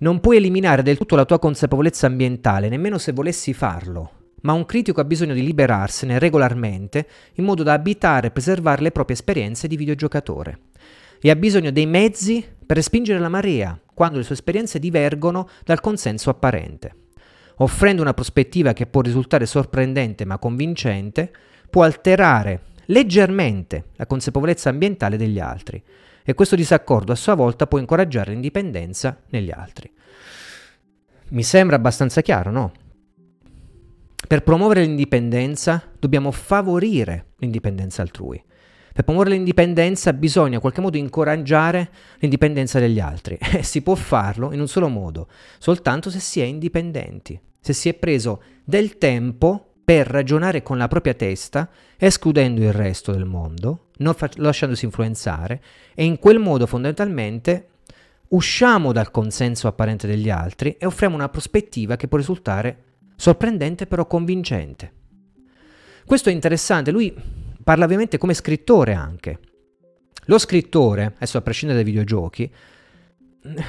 Non puoi eliminare del tutto la tua consapevolezza ambientale, nemmeno se volessi farlo, ma un critico ha bisogno di liberarsene regolarmente in modo da abitare e preservare le proprie esperienze di videogiocatore. E ha bisogno dei mezzi per respingere la marea, quando le sue esperienze divergono dal consenso apparente. Offrendo una prospettiva che può risultare sorprendente ma convincente, può alterare leggermente la consapevolezza ambientale degli altri e questo disaccordo a sua volta può incoraggiare l'indipendenza negli altri. Mi sembra abbastanza chiaro, no? Per promuovere l'indipendenza dobbiamo favorire l'indipendenza altrui. Per promuovere l'indipendenza bisogna in qualche modo incoraggiare l'indipendenza degli altri. *laughs* E si può farlo in un solo modo, soltanto se si è indipendenti, se si è preso del tempo per ragionare con la propria testa, escludendo il resto del mondo, non fa- lasciandosi influenzare e in quel modo fondamentalmente usciamo dal consenso apparente degli altri e offriamo una prospettiva che può risultare sorprendente però convincente. Questo è interessante, lui parla ovviamente come scrittore anche. Lo scrittore, adesso a prescindere dai videogiochi,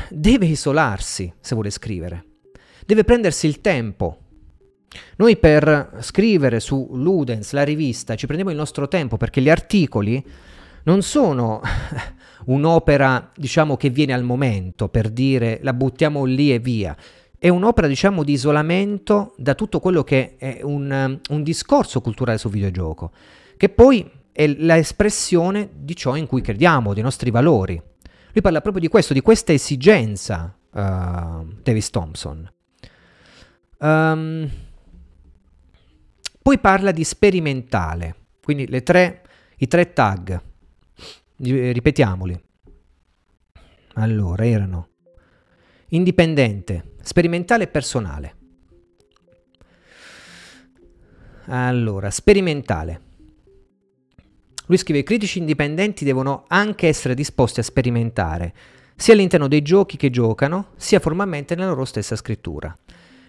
deve isolarsi se vuole scrivere. Deve prendersi il tempo. Noi per scrivere su Ludens, la rivista, ci prendiamo il nostro tempo perché gli articoli non sono *laughs* un'opera, diciamo, che viene al momento per dire la buttiamo lì e via. È un'opera, diciamo, di isolamento da tutto quello che è un, un discorso culturale sul videogioco che poi è l'espressione di ciò in cui crediamo, dei nostri valori. Lui parla proprio di questo, di questa esigenza, uh, Davis Thompson. Um, poi parla di sperimentale, quindi tre, i tre tag, ripetiamoli. Allora, erano indipendente, sperimentale e personale. Allora, sperimentale. Lui scrive: i critici indipendenti devono anche essere disposti a sperimentare, sia all'interno dei giochi che giocano, sia formalmente nella loro stessa scrittura.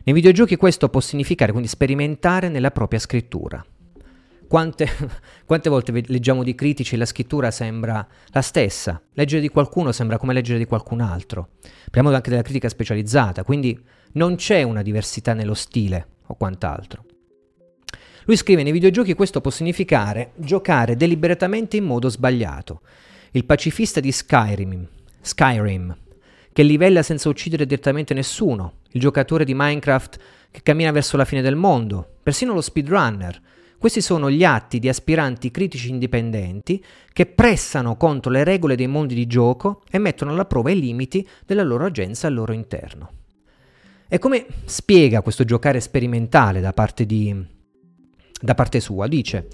Nei videogiochi questo può significare quindi sperimentare nella propria scrittura. Quante, *laughs* quante, volte leggiamo di critici e la scrittura sembra la stessa, leggere di qualcuno sembra come leggere di qualcun altro. Parliamo anche della critica specializzata, quindi non c'è una diversità nello stile o quant'altro. Lui scrive nei videogiochi questo può significare giocare deliberatamente in modo sbagliato. Il pacifista di Skyrim, Skyrim, che livella senza uccidere direttamente nessuno, il giocatore di Minecraft che cammina verso la fine del mondo, persino lo speedrunner, questi sono gli atti di aspiranti critici indipendenti che pressano contro le regole dei mondi di gioco e mettono alla prova i limiti della loro agenza al loro interno. E come spiega questo giocare sperimentale da parte, di, da parte sua? Dice,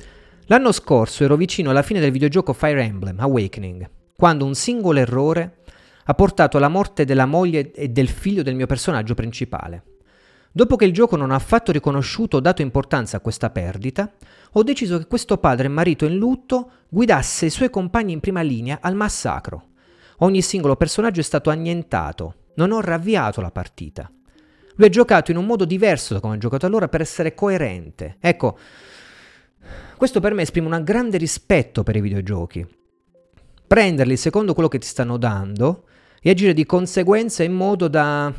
l'anno scorso ero vicino alla fine del videogioco Fire Emblem Awakening, quando un singolo errore ha portato alla morte della moglie e del figlio del mio personaggio principale. Dopo che il gioco non ha affatto riconosciuto o dato importanza a questa perdita, ho deciso che questo padre e marito in lutto guidasse i suoi compagni in prima linea al massacro. Ogni singolo personaggio è stato annientato, non ho ravviato la partita. Lui ha giocato in un modo diverso da come ha giocato allora per essere coerente. Ecco, questo per me esprime un grande rispetto per i videogiochi. Prenderli secondo quello che ti stanno dando e agire di conseguenza in modo da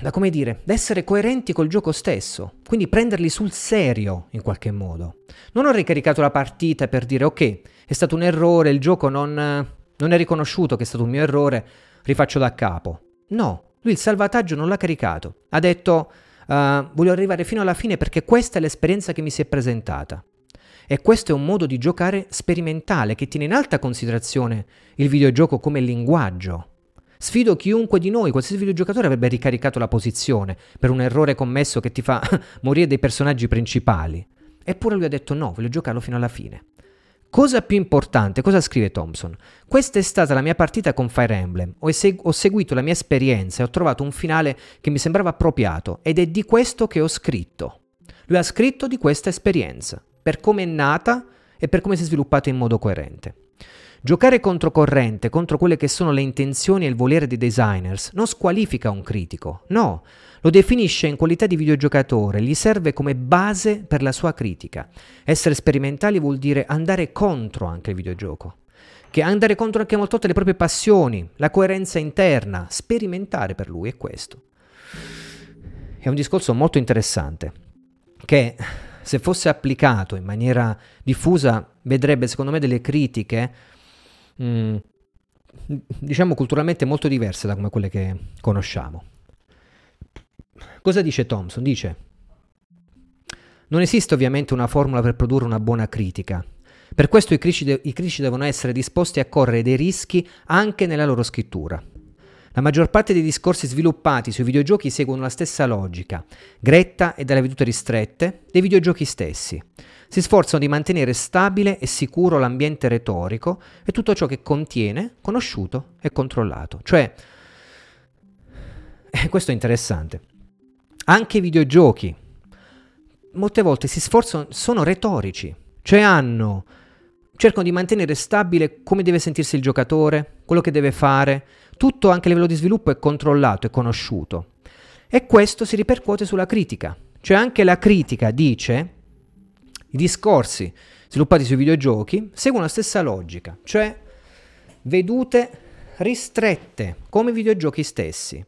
da come dire, da essere coerenti col gioco stesso, quindi prenderli sul serio in qualche modo. Non ho ricaricato la partita per dire ok, è stato un errore, il gioco non, non è riconosciuto che è stato un mio errore, rifaccio da capo. No, lui il salvataggio non l'ha caricato, ha detto uh, voglio arrivare fino alla fine perché questa è l'esperienza che mi si è presentata. E questo è un modo di giocare sperimentale che tiene in alta considerazione il videogioco come linguaggio Sfido chiunque di noi, qualsiasi videogiocatore avrebbe ricaricato la posizione per un errore commesso che ti fa *laughs* morire dei personaggi principali. Eppure lui ha detto no, voglio giocarlo fino alla fine. Cosa più importante, cosa scrive Thompson? Questa è stata la mia partita con Fire Emblem, ho, esegu- ho, seguito la mia esperienza e ho trovato un finale che mi sembrava appropriato ed è di questo che ho scritto. Lui ha scritto di questa esperienza, per come è nata e per come si è sviluppata in modo coerente. Giocare controcorrente contro quelle che sono le intenzioni e il volere dei designers non squalifica un critico, no, lo definisce in qualità di videogiocatore, gli serve come base per la sua critica. Essere sperimentali vuol dire andare contro anche il videogioco, che andare contro anche molte volte le proprie passioni, la coerenza interna, sperimentare per lui è questo. È un discorso molto interessante che se fosse applicato in maniera diffusa vedrebbe secondo me delle critiche mm, diciamo culturalmente molto diverse da come quelle che conosciamo. Cosa dice Thompson? Dice, non esiste ovviamente una formula per produrre una buona critica. Per questo i critici, de- i critici devono essere disposti a correre dei rischi anche nella loro scrittura. La maggior parte dei discorsi sviluppati sui videogiochi seguono la stessa logica, gretta e dalle vedute ristrette, dei videogiochi stessi si sforzano di mantenere stabile e sicuro l'ambiente retorico e tutto ciò che contiene, conosciuto e controllato. Cioè, eh, questo è interessante, anche i videogiochi molte volte si sforzano, sono retorici, cioè hanno, cercano di mantenere stabile come deve sentirsi il giocatore, quello che deve fare, tutto anche a livello di sviluppo è controllato e conosciuto. E questo si ripercuote sulla critica, cioè anche la critica dice i discorsi sviluppati sui videogiochi seguono la stessa logica, cioè vedute ristrette come i videogiochi stessi.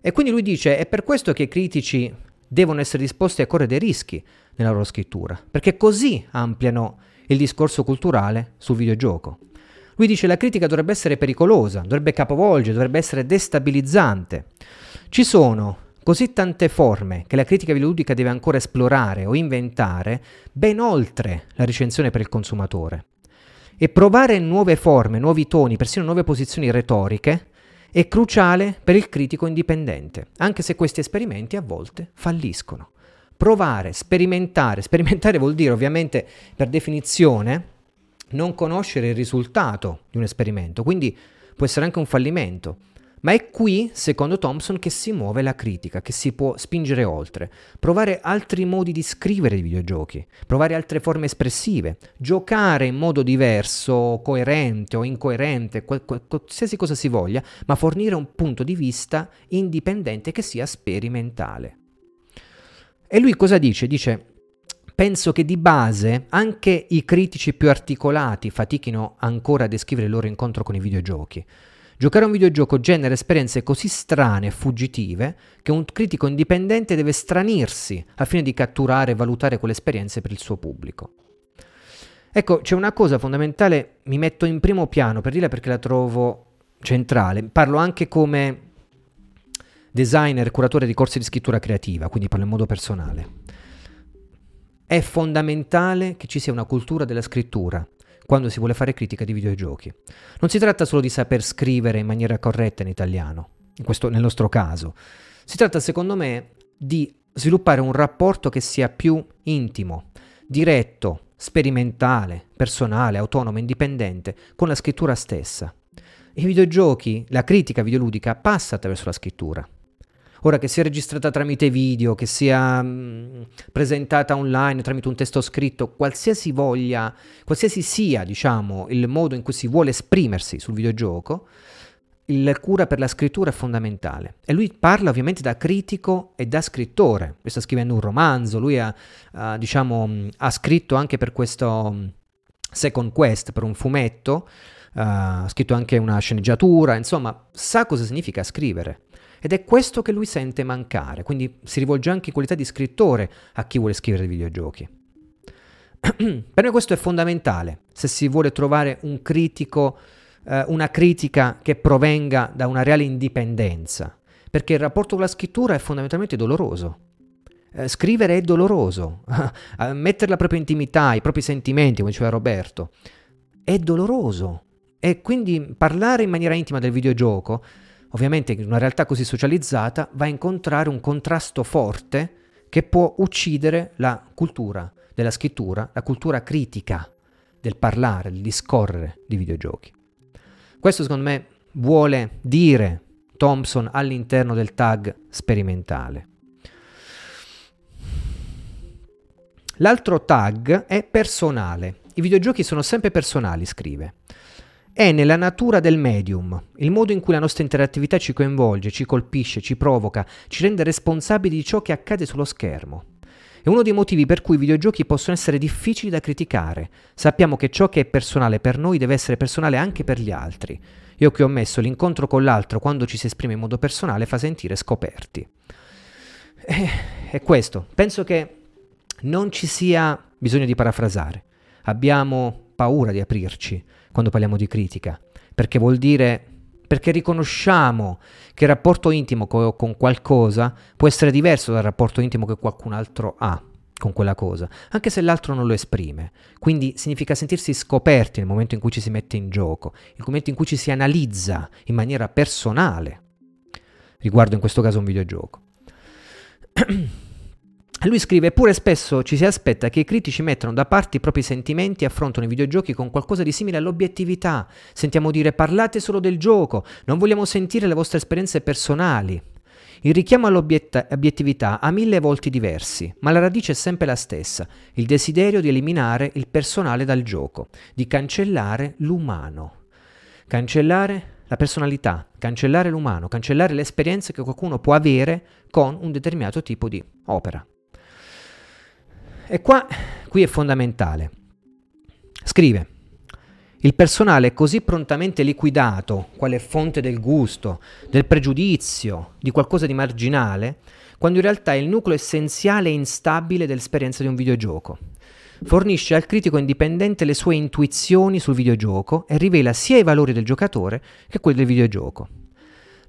E quindi lui dice è per questo che i critici devono essere disposti a correre dei rischi nella loro scrittura, perché così ampliano il discorso culturale sul videogioco. Lui dice la critica dovrebbe essere pericolosa, dovrebbe capovolgere, dovrebbe essere destabilizzante. Ci sono così tante forme che la critica videoludica deve ancora esplorare o inventare, ben oltre la recensione per il consumatore. E provare nuove forme, nuovi toni, persino nuove posizioni retoriche, è cruciale per il critico indipendente, anche se questi esperimenti a volte falliscono. Provare, sperimentare, *laughs* sperimentare vuol dire ovviamente per definizione non conoscere il risultato di un esperimento, quindi può essere anche un fallimento. Ma è qui, secondo Thompson, che si muove la critica, che si può spingere oltre, provare altri modi di scrivere i videogiochi, provare altre forme espressive, giocare in modo diverso, coerente o incoerente, qualsiasi cosa si voglia, ma fornire un punto di vista indipendente che sia sperimentale. E lui cosa dice? Dice, penso che di base anche i critici più articolati fatichino ancora a descrivere il loro incontro con i videogiochi. Giocare a un videogioco genera esperienze così strane e fuggitive che un critico indipendente deve stranirsi al fine di catturare e valutare quelle esperienze per il suo pubblico. Ecco, c'è una cosa fondamentale, mi metto in primo piano per dirla perché la trovo centrale. Parlo anche come designer curatore di corsi di scrittura creativa, quindi parlo in modo personale. È fondamentale che ci sia una cultura della scrittura quando si vuole fare critica di videogiochi. Non si tratta solo di saper scrivere in maniera corretta in italiano, in questo, nel nostro caso. Si tratta, secondo me, di sviluppare un rapporto che sia più intimo, diretto, sperimentale, personale, autonomo, indipendente con la scrittura stessa. I videogiochi, la critica videoludica passa attraverso la scrittura. Ora che sia registrata tramite video, che sia mh, mm, presentata online tramite un testo scritto, qualsiasi voglia, qualsiasi sia, diciamo, il modo in cui si vuole esprimersi sul videogioco, il cura per la scrittura è fondamentale. E lui parla ovviamente da critico e da scrittore. Lui sta scrivendo un romanzo, lui ha, ha, diciamo, mm, ha scritto anche per questo mm, Second Quest, per un fumetto, uh, ha scritto anche una sceneggiatura, insomma, sa cosa significa scrivere. Ed è questo che lui sente mancare, quindi si rivolge anche in qualità di scrittore a chi vuole scrivere videogiochi. *clears throat* per me questo è fondamentale, se si vuole trovare un critico, eh, una critica che provenga da una reale indipendenza, perché il rapporto con la scrittura è fondamentalmente doloroso. Eh, scrivere è doloroso, *laughs* mettere la propria intimità, i propri sentimenti, come diceva Roberto, è doloroso. E quindi parlare in maniera intima del videogioco Ovviamente in una realtà così socializzata va a incontrare un contrasto forte che può uccidere la cultura della scrittura, la cultura critica del parlare, del discorrere di videogiochi. Questo secondo me vuole dire Thompson all'interno del tag sperimentale. L'altro tag è personale. I videogiochi sono sempre personali, scrive. È nella natura del medium, il modo in cui la nostra interattività ci coinvolge, ci colpisce, ci provoca, ci rende responsabili di ciò che accade sullo schermo. È uno dei motivi per cui i videogiochi possono essere difficili da criticare. Sappiamo che ciò che è personale per noi deve essere personale anche per gli altri. Io qui ho messo l'incontro con l'altro quando ci si esprime in modo personale fa sentire scoperti. E, è questo. Penso che non ci sia bisogno di parafrasare. Abbiamo paura di aprirci quando parliamo di critica, perché vuol dire perché riconosciamo che il rapporto intimo co- con qualcosa può essere diverso dal rapporto intimo che qualcun altro ha con quella cosa, anche se l'altro non lo esprime. Quindi significa sentirsi scoperti nel momento in cui ci si mette in gioco, nel momento in cui ci si analizza in maniera personale, riguardo in questo caso un videogioco. *clears throat* Lui scrive, eppure spesso ci si aspetta che i critici mettano da parte i propri sentimenti e affrontano i videogiochi con qualcosa di simile all'obiettività. Sentiamo dire parlate solo del gioco, non vogliamo sentire le vostre esperienze personali. Il richiamo all'obiettività ha mille volti diversi, ma la radice è sempre la stessa, il desiderio di eliminare il personale dal gioco, di cancellare l'umano. Cancellare la personalità, cancellare l'umano, cancellare le esperienze che qualcuno può avere con un determinato tipo di opera. E qua, qui è fondamentale. Scrive, il personale è così prontamente liquidato, quale fonte del gusto, del pregiudizio, di qualcosa di marginale, quando in realtà è il nucleo essenziale e instabile dell'esperienza di un videogioco. Fornisce al critico indipendente le sue intuizioni sul videogioco e rivela sia i valori del giocatore che quelli del videogioco.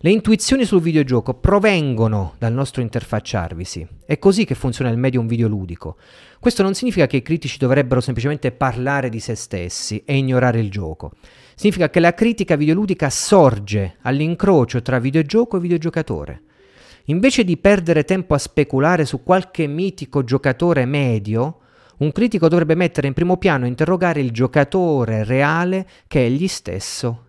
Le intuizioni sul videogioco provengono dal nostro interfacciarvisi. È così che funziona il medium videoludico. Questo non significa che i critici dovrebbero semplicemente parlare di se stessi e ignorare il gioco. Significa che la critica videoludica sorge all'incrocio tra videogioco e videogiocatore. Invece di perdere tempo a speculare su qualche mitico giocatore medio, un critico dovrebbe mettere in primo piano e interrogare il giocatore reale che egli stesso.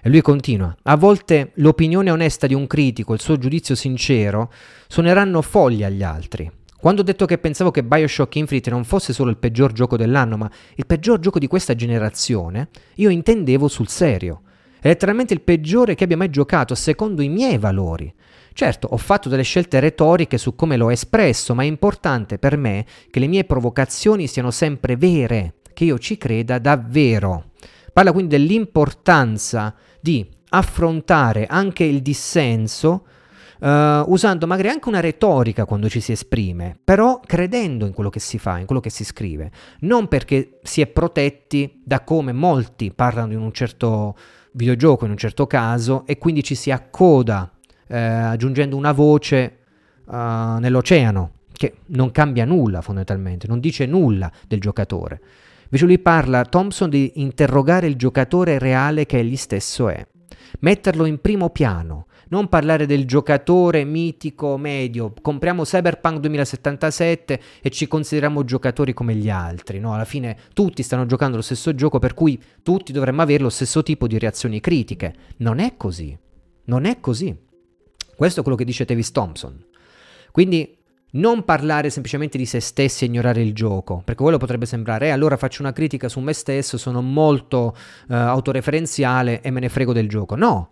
E lui continua, a volte l'opinione onesta di un critico, il suo giudizio sincero, suoneranno fogli agli altri. Quando ho detto che pensavo che Bioshock Infinite non fosse solo il peggior gioco dell'anno, ma il peggior gioco di questa generazione, io intendevo sul serio. È letteralmente il peggiore che abbia mai giocato secondo i miei valori. Certo, ho fatto delle scelte retoriche su come l'ho espresso, ma è importante per me che le mie provocazioni siano sempre vere, che io ci creda davvero. Parla quindi dell'importanza di affrontare anche il dissenso Uh, usando magari anche una retorica quando ci si esprime, però credendo in quello che si fa, in quello che si scrive, non perché si è protetti da come molti parlano in un certo videogioco, in un certo caso, e quindi ci si accoda uh, aggiungendo una voce uh, nell'oceano, che non cambia nulla fondamentalmente, non dice nulla del giocatore. Invece lui parla, Thompson, di interrogare il giocatore reale che egli stesso è, metterlo in primo piano, non parlare del giocatore mitico medio, compriamo Cyberpunk 2077 e ci consideriamo giocatori come gli altri, no? Alla fine tutti stanno giocando lo stesso gioco per cui tutti dovremmo avere lo stesso tipo di reazioni critiche. Non è così. Non è così. Questo è quello che dice Tavis Thompson. Quindi non parlare semplicemente di se stessi e ignorare il gioco, perché quello potrebbe sembrare, eh, allora faccio una critica su me stesso, sono molto eh, autoreferenziale e me ne frego del gioco. No,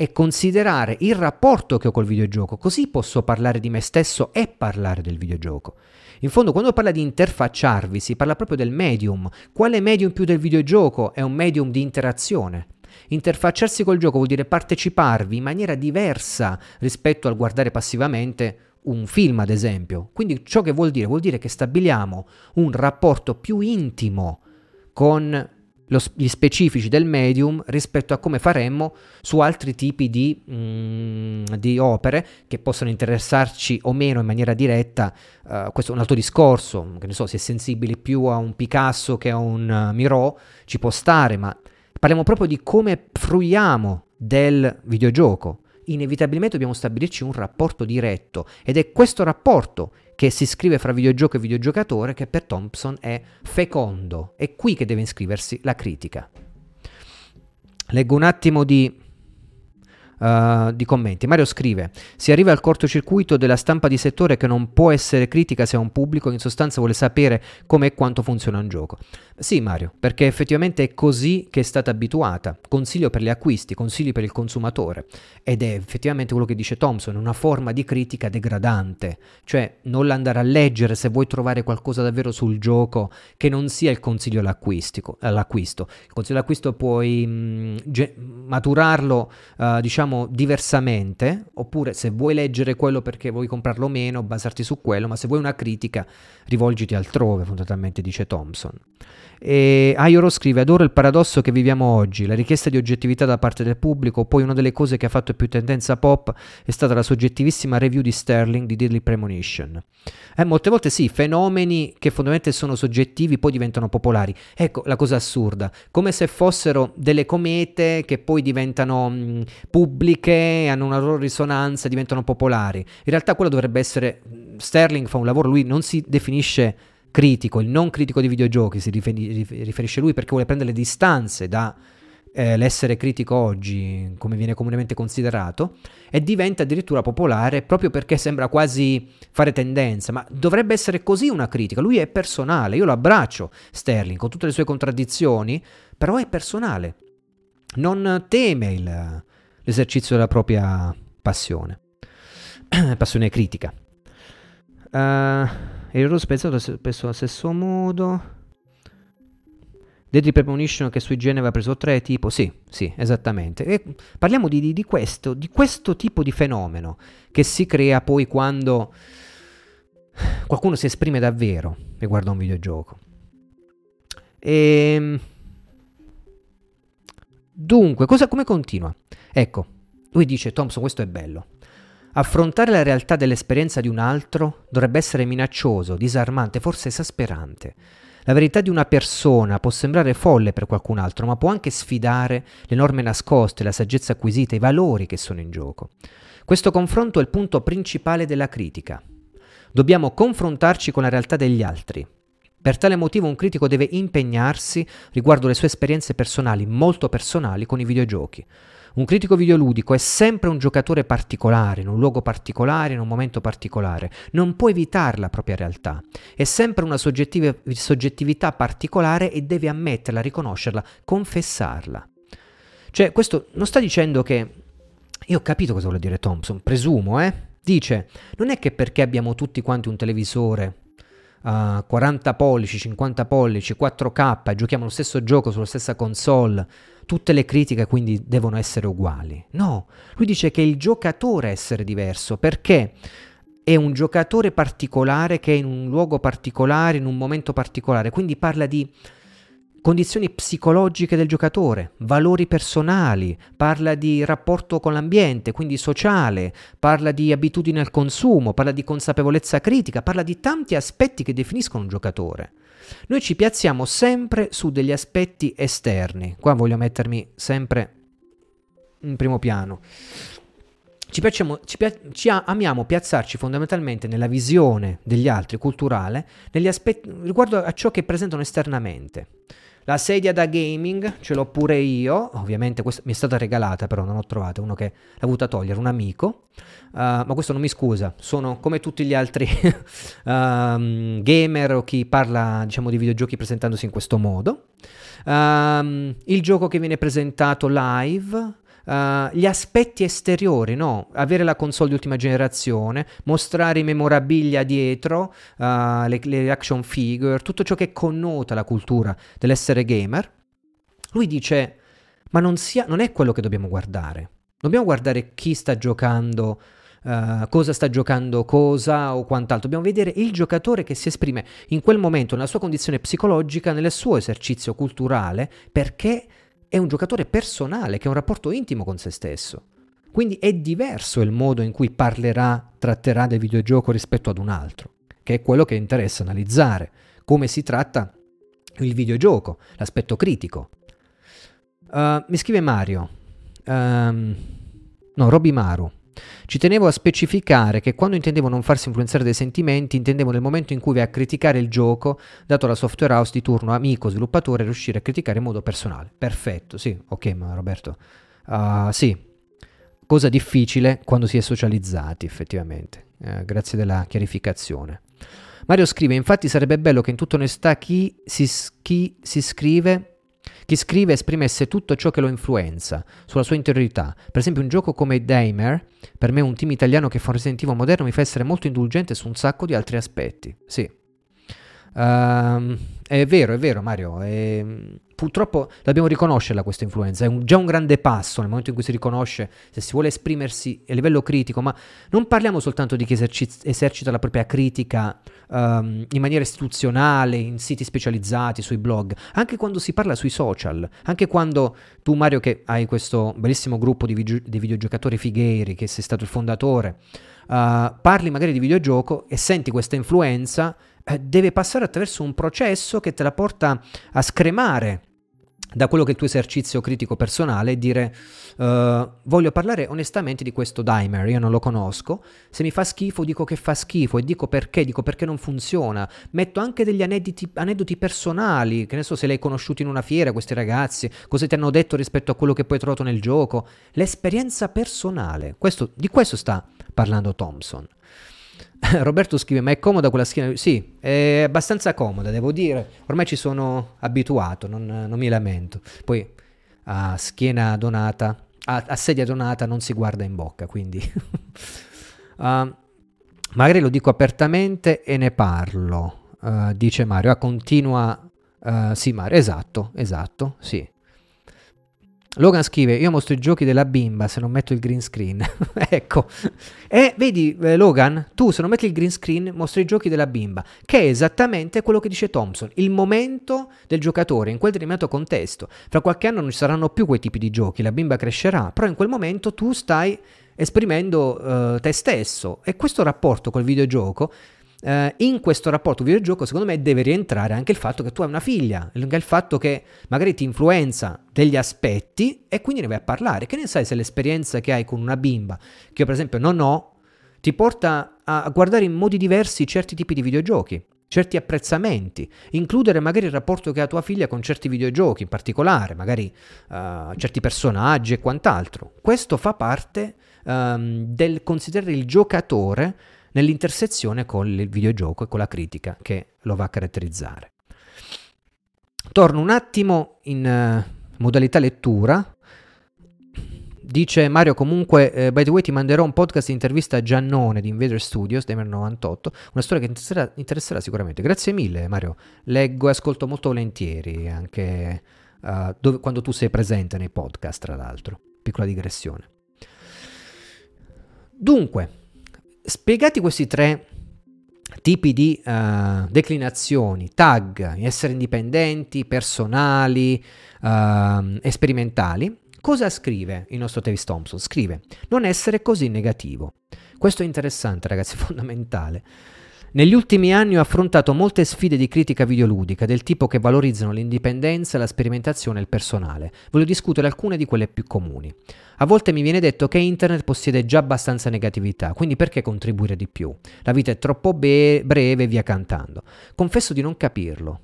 e considerare il rapporto che ho col videogioco, così posso parlare di me stesso e parlare del videogioco. In fondo, quando parla di interfacciarvi, si parla proprio del medium. Quale medium più del videogioco? È un medium di interazione. Interfacciarsi col gioco vuol dire parteciparvi in maniera diversa rispetto al guardare passivamente un film, ad esempio. Quindi ciò che vuol dire? Vuol dire che stabiliamo un rapporto più intimo con lo, gli specifici del medium rispetto a come faremmo su altri tipi di, mm, di, opere che possono interessarci o meno in maniera diretta. Uh, questo è un altro discorso, che ne so, si è sensibili più a un Picasso che a un uh, Miro, ci può stare, ma parliamo proprio di come fruiamo del videogioco. Inevitabilmente dobbiamo stabilirci un rapporto diretto ed è questo rapporto che si scrive fra videogioco e videogiocatore che per Thompson è fecondo. È qui che deve iscriversi la critica. Leggo un attimo di uh, di commenti. Mario scrive: Si arriva al cortocircuito della stampa di settore che non può essere critica se ha un pubblico che in sostanza vuole sapere come e quanto funziona un gioco. Sì, Mario, perché effettivamente è così che è stata abituata. Consiglio per gli acquisti, consigli per il consumatore. Ed è effettivamente quello che dice Thompson, una forma di critica degradante. Cioè, non l'andare a leggere se vuoi trovare qualcosa davvero sul gioco che non sia il consiglio all'acquisto. Il consiglio all'acquisto puoi mh, mm, ge- maturarlo, uh, diciamo, diciamo diversamente, oppure se vuoi leggere quello perché vuoi comprarlo meno, basarti su quello, ma se vuoi una critica, rivolgiti altrove, fondamentalmente dice Thompson. E Ayoro scrive: Adoro il paradosso che viviamo oggi, la richiesta di oggettività da parte del pubblico. Poi, una delle cose che ha fatto più tendenza pop è stata la soggettivissima review di Sterling di Deadly Premonition. Eh, molte volte sì, fenomeni che fondamentalmente sono soggettivi poi diventano popolari. Ecco la cosa assurda, come se fossero delle comete che poi diventano mh, pubbliche, hanno una loro risonanza, diventano popolari. In realtà quello dovrebbe essere. Sterling fa un lavoro, lui non si definisce critico, il non critico di videogiochi si riferisce lui perché vuole prendere le distanze dall'essere eh, critico oggi, come viene comunemente considerato, e diventa addirittura popolare proprio perché sembra quasi fare tendenza, ma dovrebbe essere così una critica, lui è personale, io lo abbraccio Sterling con tutte le sue contraddizioni, però è personale, non teme il, l'esercizio della propria passione, *clears throat* passione critica. Uh, il Rose pensato spesso allo stesso modo. Deadly Premonition che sui Gene aveva preso 3, tipo, sì, sì, esattamente. E parliamo di, di, di, questo, di questo tipo di fenomeno che si crea poi quando qualcuno si esprime davvero riguardo a un videogioco. E ehm, Dunque, cosa, come continua? Ecco, lui dice, Thompson, questo è bello. Affrontare la realtà dell'esperienza di un altro dovrebbe essere minaccioso, disarmante, forse esasperante. La verità di una persona può sembrare folle per qualcun altro, ma può anche sfidare le norme nascoste, la saggezza acquisita, i valori che sono in gioco. Questo confronto è il punto principale della critica. Dobbiamo confrontarci con la realtà degli altri. Per tale motivo un critico deve impegnarsi riguardo le sue esperienze personali, molto personali, con i videogiochi. Un critico videoludico è sempre un giocatore particolare, in un luogo particolare, in un momento particolare. Non può evitare la propria realtà. È sempre una soggettività particolare e deve ammetterla, riconoscerla, confessarla. Cioè, questo non sta dicendo che... Io ho capito cosa vuole dire Thompson, presumo, eh? Dice, non è che perché abbiamo tutti quanti un televisore uh, eh, 40 pollici, 50 pollici, 4K, giochiamo lo stesso gioco sulla stessa console, tutte le critiche quindi devono essere uguali. No, lui dice che il giocatore è essere diverso perché è un giocatore particolare che è in un luogo particolare, in un momento particolare, quindi parla di condizioni psicologiche del giocatore, valori personali, parla di rapporto con l'ambiente, quindi sociale, parla di abitudini al consumo, parla di consapevolezza critica, parla di tanti aspetti che definiscono un giocatore. Noi ci piazziamo sempre su degli aspetti esterni. Qua voglio mettermi sempre in primo piano. Ci, piacciamo, ci, ci, amiamo piazzarci fondamentalmente nella visione degli altri, culturale, aspetti, riguardo a ciò che presentano esternamente. La sedia da gaming ce l'ho pure io, ovviamente questa mi è stata regalata però non ho trovato uno che l'ha avuta togliere, un amico, uh, ma questo non mi scusa, sono come tutti gli altri um, *laughs* gamer o chi parla diciamo di videogiochi presentandosi in questo modo. Um, il gioco che viene presentato live Uh, gli aspetti esteriori, no? Avere la console di ultima generazione, mostrare i memorabilia dietro, uh, le, le action figure, tutto ciò che connota la cultura dell'essere gamer. Lui dice, ma non, sia, non è quello che dobbiamo guardare. Dobbiamo guardare chi sta giocando, Uh, cosa sta giocando cosa o quant'altro. Dobbiamo vedere il giocatore che si esprime in quel momento, nella sua condizione psicologica, nel suo esercizio culturale, perché è un giocatore personale che ha un rapporto intimo con se stesso. Quindi è diverso il modo in cui parlerà, tratterà del videogioco rispetto ad un altro, che è quello che interessa analizzare, come si tratta il videogioco, l'aspetto critico. Uh, mi scrive Mario, um, no, Maru. Ci tenevo a specificare che quando intendevo non farsi influenzare dai sentimenti, intendevo nel momento in cui vai a criticare il gioco, dato la software house di turno amico sviluppatore, riuscire a criticare in modo personale. Perfetto, sì, ok, ma Roberto. Uh, sì, cosa difficile quando si è socializzati, effettivamente. Uh, grazie della chiarificazione. Mario scrive, infatti sarebbe bello che in tutta onestà chi si, chi si scrive chi scrive esprimesse tutto ciò che lo influenza, sulla sua interiorità. Per esempio un gioco come Damer, per me un team italiano che fa un Resident Evil moderno, mi fa essere molto indulgente su un sacco di altri aspetti. Sì. Uh, è vero, è vero Mario, è, purtroppo dobbiamo riconoscerla questa influenza, è un, già un grande passo nel momento in cui si riconosce se si vuole esprimersi a livello critico, ma non parliamo soltanto di chi esercita, esercita la propria critica um, in maniera istituzionale, in siti specializzati, sui blog, anche quando si parla sui social, anche quando tu Mario che hai questo bellissimo gruppo di, video, di videogiocatori fighieri, che sei stato il fondatore, uh, parli magari di videogioco e senti questa influenza, deve passare attraverso un processo che te la porta a scremare da quello che è il tuo esercizio critico personale e dire uh, voglio parlare onestamente di questo dimer, io non lo conosco, se mi fa schifo dico che fa schifo e dico perché, dico perché non funziona, metto anche degli aneddoti, aneddoti personali, che ne so se li hai conosciuti in una fiera questi ragazzi, cosa ti hanno detto rispetto a quello che poi hai trovato nel gioco, l'esperienza personale, questo, di questo sta parlando Thompson. *laughs* Roberto scrive: Ma è comoda quella schiena? Sì, è abbastanza comoda, devo dire. Ormai ci sono abituato, non, non mi lamento. Poi a schiena donata, a, a, sedia donata non si guarda in bocca, quindi. uh, *laughs* magari lo dico apertamente e ne parlo, uh, dice Mario. Ah, continua. Uh, sì, Mario, esatto, esatto, sì. Logan scrive: Io mostro i giochi della bimba se non metto il green screen. *laughs* ecco. E vedi, eh, Logan, tu se non metti il green screen mostri i giochi della bimba, che è esattamente quello che dice Thompson: il momento del giocatore in quel determinato contesto. Fra qualche anno non ci saranno più quei tipi di giochi, la bimba crescerà, però in quel momento tu stai esprimendo uh, te stesso. E questo rapporto col videogioco Uh, in questo rapporto videogioco, secondo me, deve rientrare anche il fatto che tu hai una figlia, anche il fatto che magari ti influenza degli aspetti e quindi ne vai a parlare. Che ne sai se l'esperienza che hai con una bimba, che io per esempio non ho, ti porta a guardare in modi diversi certi tipi di videogiochi, certi apprezzamenti, includere magari il rapporto che ha tua figlia con certi videogiochi in particolare, magari uh, certi personaggi e quant'altro. Questo fa parte um, del considerare il giocatore nell'intersezione con il videogioco e con la critica che lo va a caratterizzare. Torno un attimo in uh, modalità lettura. Dice Mario comunque, eh, by the way ti manderò un podcast di intervista a Giannone di Invader Studios, Demer 98, una storia che interesserà, interesserà, sicuramente. Grazie mille Mario, leggo e ascolto molto volentieri anche uh, dove, quando tu sei presente nei podcast, tra l'altro. Piccola digressione. Dunque, spiegati questi tre tipi di uh, declinazioni, tag, essere indipendenti, personali, uh, sperimentali, cosa scrive il nostro Travis Thompson? Scrive non essere così negativo. Questo è interessante ragazzi, *laughs* fondamentale. Negli ultimi anni ho affrontato molte sfide di critica videoludica del tipo che valorizzano l'indipendenza, la sperimentazione e il personale. Voglio discutere alcune di quelle più comuni. A volte mi viene detto che internet possiede già abbastanza negatività, quindi perché contribuire di più? La vita è troppo be- breve via cantando. Confesso di non capirlo.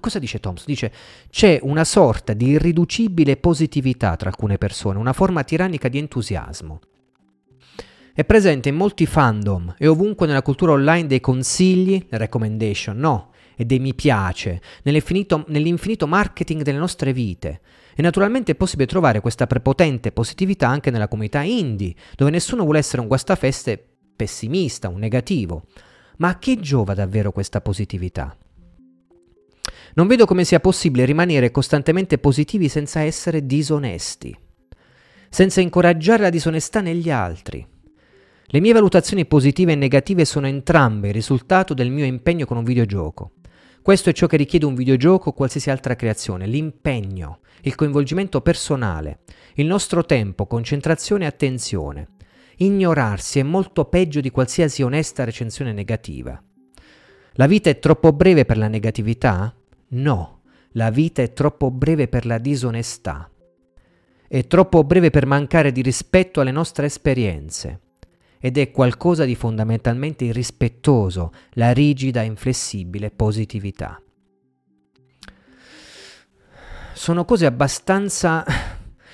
Cosa dice Thompson? Dice c'è una sorta di irriducibile positività tra alcune persone, una forma tirannica di entusiasmo. È presente in molti fandom e ovunque nella cultura online dei consigli, le recommendation, no, e dei mi piace, nell'infinito, marketing delle nostre vite. E naturalmente è possibile trovare questa prepotente positività anche nella comunità indie, dove nessuno vuole essere un guastafeste pessimista, un negativo. Ma a che giova davvero questa positività? Non vedo come sia possibile rimanere costantemente positivi senza essere disonesti, senza incoraggiare la disonestà negli altri. Le mie valutazioni positive e negative sono entrambe il risultato del mio impegno con un videogioco. Questo è ciò che richiede un videogioco o qualsiasi altra creazione, l'impegno, il coinvolgimento personale, il nostro tempo, concentrazione e attenzione. Ignorarsi è molto peggio di qualsiasi onesta recensione negativa. La vita è troppo breve per la negatività? No, la vita è troppo breve per la disonestà. È troppo breve per mancare di rispetto alle nostre esperienze ed è qualcosa di fondamentalmente irrispettoso, la rigida, inflessibile positività. Sono cose abbastanza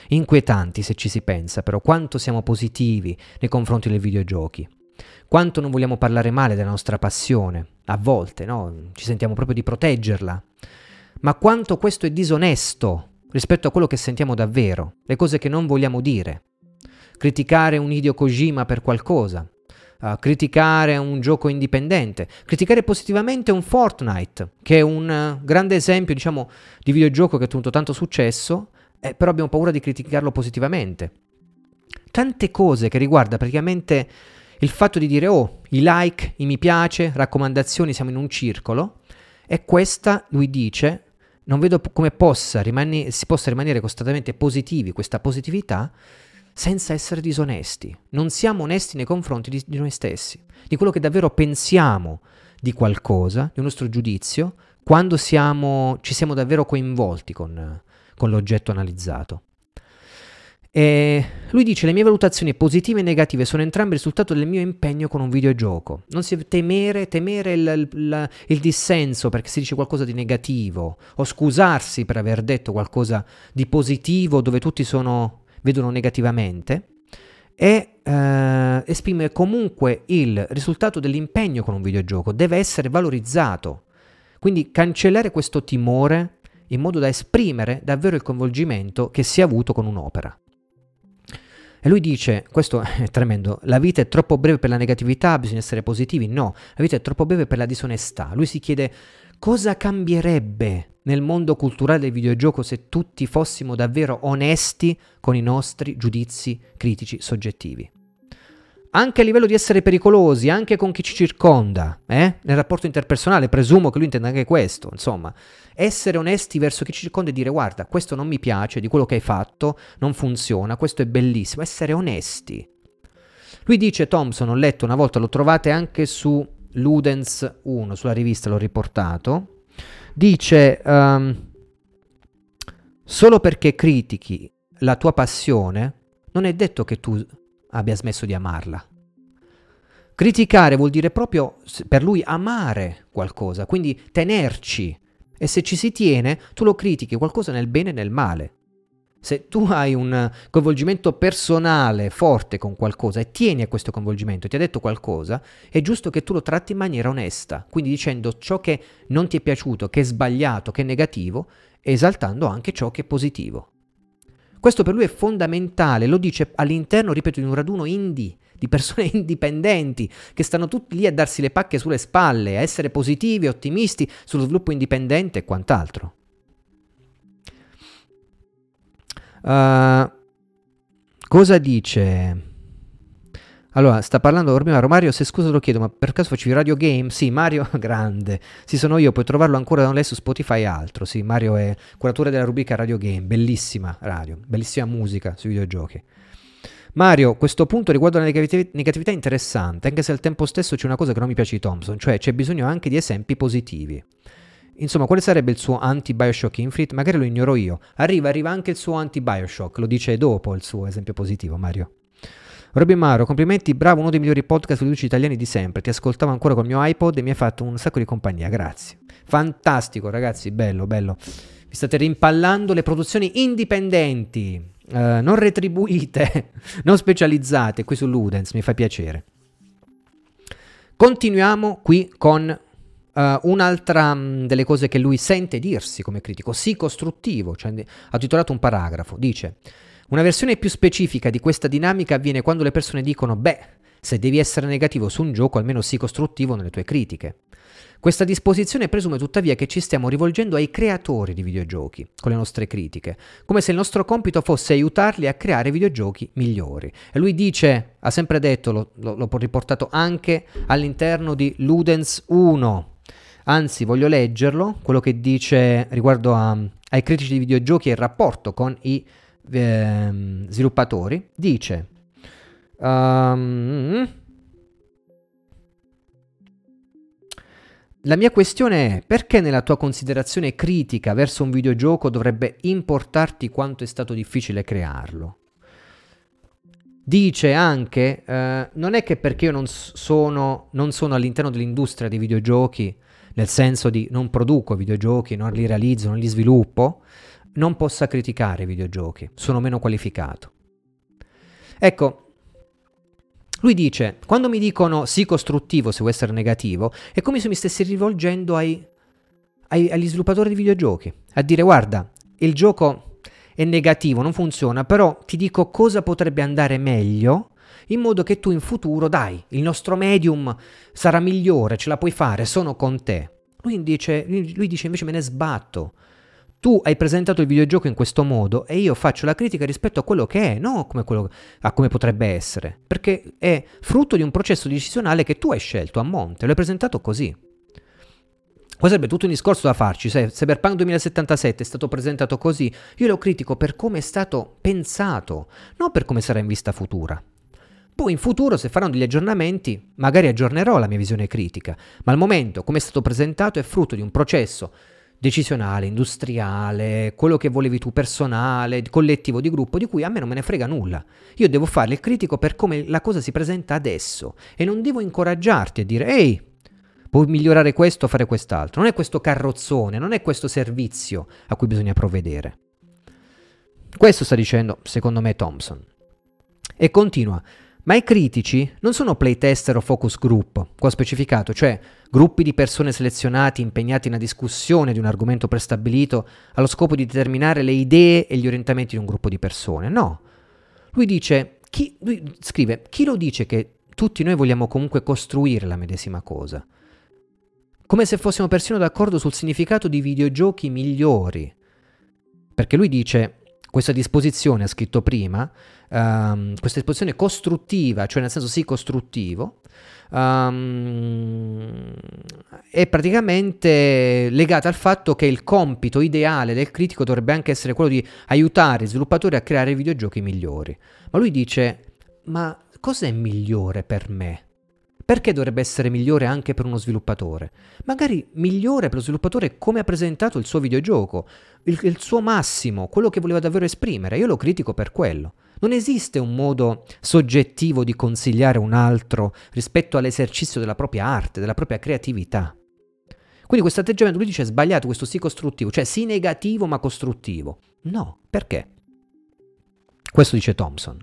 inquietanti se ci si pensa, però quanto siamo positivi nei confronti dei videogiochi, quanto non vogliamo parlare male della nostra passione, a volte no? ci sentiamo proprio di proteggerla, ma quanto questo è disonesto rispetto a quello che sentiamo davvero, le cose che non vogliamo dire criticare un Hideo Kojima per qualcosa, uh, criticare un gioco indipendente, criticare positivamente un Fortnite, che è un uh, grande esempio, diciamo, di videogioco che ha ottenuto tanto successo, eh, però abbiamo paura di criticarlo positivamente. Tante cose che riguarda praticamente il fatto di dire oh, i like, i mi piace, raccomandazioni, siamo in un circolo, e questa, lui dice, non vedo come possa rimane- si possa rimanere costantemente positivi, questa positività, senza essere disonesti. Non siamo onesti nei confronti di, di noi stessi, di quello che davvero pensiamo di qualcosa, di un nostro giudizio, quando siamo, ci siamo davvero coinvolti con, con l'oggetto analizzato. E lui dice: Le mie valutazioni positive e negative sono entrambe il risultato del mio impegno con un videogioco. Non si temere, temere il, il, il, dissenso perché si dice qualcosa di negativo, o scusarsi per aver detto qualcosa di positivo dove tutti sono vedono negativamente e eh, esprimere comunque il risultato dell'impegno con un videogioco, deve essere valorizzato. Quindi cancellare questo timore in modo da esprimere davvero il coinvolgimento che si è avuto con un'opera. E lui dice, questo *laughs* è tremendo, la vita è troppo breve per la negatività, bisogna essere positivi. No, la vita è troppo breve per la disonestà. Lui si chiede cosa cambierebbe nel mondo culturale del videogioco se tutti fossimo davvero onesti con i nostri giudizi critici soggettivi. Anche a livello di essere pericolosi, anche con chi ci circonda, eh? nel rapporto interpersonale, presumo che lui intenda anche questo, insomma, essere onesti verso chi ci circonda e dire guarda, questo non mi piace di quello che hai fatto, non funziona, questo è bellissimo, essere onesti. Lui dice, Thompson, ho letto una volta, lo trovate anche su Ludens 1, sulla rivista l'ho riportato, dice, um, solo perché critichi la tua passione, non è detto che tu abbia smesso di amarla. Criticare vuol dire proprio per lui amare qualcosa, quindi tenerci. E se ci si tiene, tu lo critichi qualcosa nel bene e nel male. Se tu hai un coinvolgimento personale forte con qualcosa e tieni a questo coinvolgimento, ti ha detto qualcosa, è giusto che tu lo tratti in maniera onesta, quindi dicendo ciò che non ti è piaciuto, che è sbagliato, che è negativo, esaltando anche ciò che è positivo. Questo per lui è fondamentale, lo dice all'interno, ripeto, di un raduno indie, di persone *laughs* indipendenti, che stanno tutti lì a darsi le pacche sulle spalle, a essere positivi, ottimisti sullo sviluppo indipendente e quant'altro. Uh, cosa dice? Allora, sta parlando prima Mario, se scusa lo chiedo, ma per caso facevi radio game? Sì, Mario, *laughs* grande. Sì, sono io, puoi trovarlo ancora da lei su Spotify e altro. Sì, Mario è curatore della rubrica Radio Game, bellissima radio, bellissima musica sui videogiochi. Mario, questo punto riguarda la negatività interessante, anche se al tempo stesso c'è una cosa che non mi piace di Thompson, cioè c'è bisogno anche di esempi positivi. Insomma, quale sarebbe il suo anti-Bioshock Infinite? Magari lo ignoro io. Arriva, arriva anche il suo anti-Bioshock, lo dice dopo il suo esempio positivo, Mario. Robin Maro, complimenti, bravo, uno dei migliori podcast ludici italiani di sempre. Ti ascoltavo ancora col mio iPod e mi hai fatto un sacco di compagnia, grazie. Fantastico, ragazzi, bello, bello. Vi state rimpallando le produzioni indipendenti, eh, non retribuite, *laughs* non specializzate qui su Ludens, mi fa piacere. Continuiamo qui con Uh, un'altra um, delle cose che lui sente dirsi come critico, sì costruttivo, cioè, ha titolato un paragrafo, dice una versione più specifica di questa dinamica avviene quando le persone dicono beh, se devi essere negativo su un gioco almeno sii costruttivo nelle tue critiche. Questa disposizione presume tuttavia che ci stiamo rivolgendo ai creatori di videogiochi con le nostre critiche, come se il nostro compito fosse aiutarli a creare videogiochi migliori. E lui dice, ha sempre detto, l'ho, l'ho riportato anche all'interno di Ludens 1, Anzi, voglio leggerlo, quello che dice riguardo a, ai critici di videogiochi e il rapporto con i eh, sviluppatori. Dice... Um, La mia questione è perché nella tua considerazione critica verso un videogioco dovrebbe importarti quanto è stato difficile crearlo? Dice anche, eh, non è che perché io non sono, non sono all'interno dell'industria dei videogiochi nel senso di non produco videogiochi, non li realizzo, non li sviluppo, non possa criticare i videogiochi, sono meno qualificato. Ecco, lui dice, quando mi dicono sì costruttivo se vuoi essere negativo, è come se mi stessi rivolgendo ai, ai, agli sviluppatori di videogiochi, a dire guarda, il gioco è negativo, non funziona, però ti dico cosa potrebbe andare meglio in modo che tu in futuro, dai, il nostro medium sarà migliore, ce la puoi fare, sono con te. Lui dice, lui dice invece me ne sbatto. Tu hai presentato il videogioco in questo modo e io faccio la critica rispetto a quello che è, non come quello, a come potrebbe essere, perché è frutto di un processo decisionale che tu hai scelto a monte, l'hai presentato così. Qua sarebbe tutto un discorso da farci, se Cyberpunk 2077 è stato presentato così, io lo critico per come è stato pensato, non per come sarà in vista futura. Poi in futuro, se faranno degli aggiornamenti, magari aggiornerò la mia visione critica, ma al momento, come è stato presentato, è frutto di un processo decisionale, industriale, quello che volevi tu, personale, collettivo, di gruppo, di cui a me non me ne frega nulla. Io devo fare il critico per come la cosa si presenta adesso e non devo incoraggiarti a dire ehi, puoi migliorare questo, fare quest'altro. Non è questo carrozzone, non è questo servizio a cui bisogna provvedere. Questo sta dicendo, secondo me, Thompson. E continua. Ma i critici non sono playtester o focus group, qua specificato, cioè gruppi di persone selezionati impegnati nella discussione di un argomento prestabilito allo scopo di determinare le idee e gli orientamenti di un gruppo di persone. No. Lui dice, chi, lui scrive, chi lo dice che tutti noi vogliamo comunque costruire la medesima cosa? come se fossimo persino d'accordo sul significato di videogiochi migliori. Perché lui dice, questa disposizione, ha scritto prima, um, questa disposizione costruttiva, cioè nel senso sì costruttivo, um, è praticamente legata al fatto che il compito ideale del critico dovrebbe anche essere quello di aiutare i sviluppatori a creare videogiochi migliori. Ma lui dice, ma cos'è migliore per me? Perché dovrebbe essere migliore anche per uno sviluppatore? Magari migliore per lo sviluppatore come ha presentato il suo videogioco, il, il, suo massimo, quello che voleva davvero esprimere. Io lo critico per quello. Non esiste un modo soggettivo di consigliare un altro rispetto all'esercizio della propria arte, della propria creatività. Quindi questo atteggiamento, lui dice, è sbagliato, questo sì costruttivo, cioè sì negativo ma costruttivo. No, perché? Questo dice Thompson.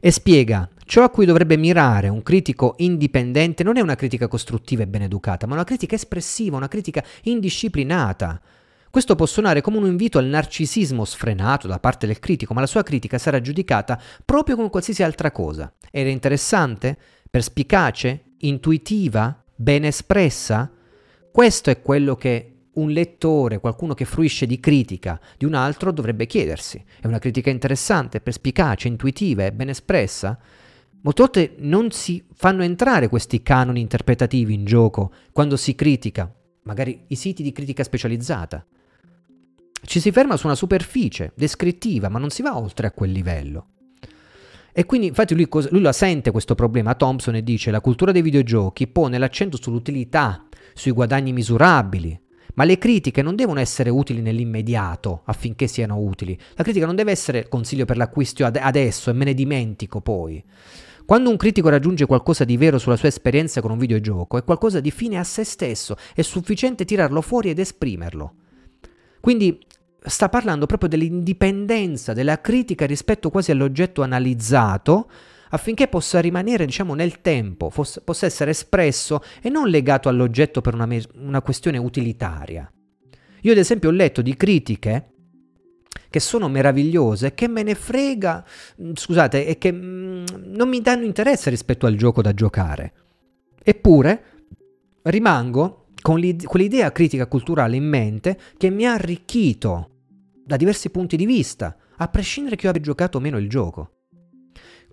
E spiega, ciò a cui dovrebbe mirare un critico indipendente non è una critica costruttiva e ben educata, ma una critica espressiva, una critica indisciplinata, questo può suonare come un invito al narcisismo sfrenato da parte del critico, ma la sua critica sarà giudicata proprio come qualsiasi altra cosa. Era interessante? Perspicace? Intuitiva? Ben espressa? Questo è quello che un lettore, qualcuno che fruisce di critica di un altro dovrebbe chiedersi. È una critica interessante, perspicace, intuitiva e ben espressa? Molte volte non si fanno entrare questi canoni interpretativi in gioco quando si critica, magari i siti di critica specializzata. Ci si ferma su una superficie descrittiva, ma non si va oltre a quel livello. E quindi, infatti, lui, lui la sente questo problema, Thompson, e dice: La cultura dei videogiochi pone l'accento sull'utilità, sui guadagni misurabili. Ma le critiche non devono essere utili nell'immediato affinché siano utili. La critica non deve essere consiglio per l'acquisto ad- adesso e me ne dimentico poi. Quando un critico raggiunge qualcosa di vero sulla sua esperienza con un videogioco, è qualcosa di fine a se stesso, è sufficiente tirarlo fuori ed esprimerlo. Quindi sta parlando proprio dell'indipendenza della critica rispetto quasi all'oggetto analizzato affinché possa rimanere diciamo nel tempo, fosse, possa essere espresso e non legato all'oggetto per una, me- una questione utilitaria. Io ad esempio ho letto di critiche che sono meravigliose, che me ne frega, mm, scusate, e che mm, non mi danno interesse rispetto al gioco da giocare. Eppure rimango con quell'idea critica culturale in mente che mi ha arricchito da diversi punti di vista, a prescindere che io abbia giocato o meno il gioco.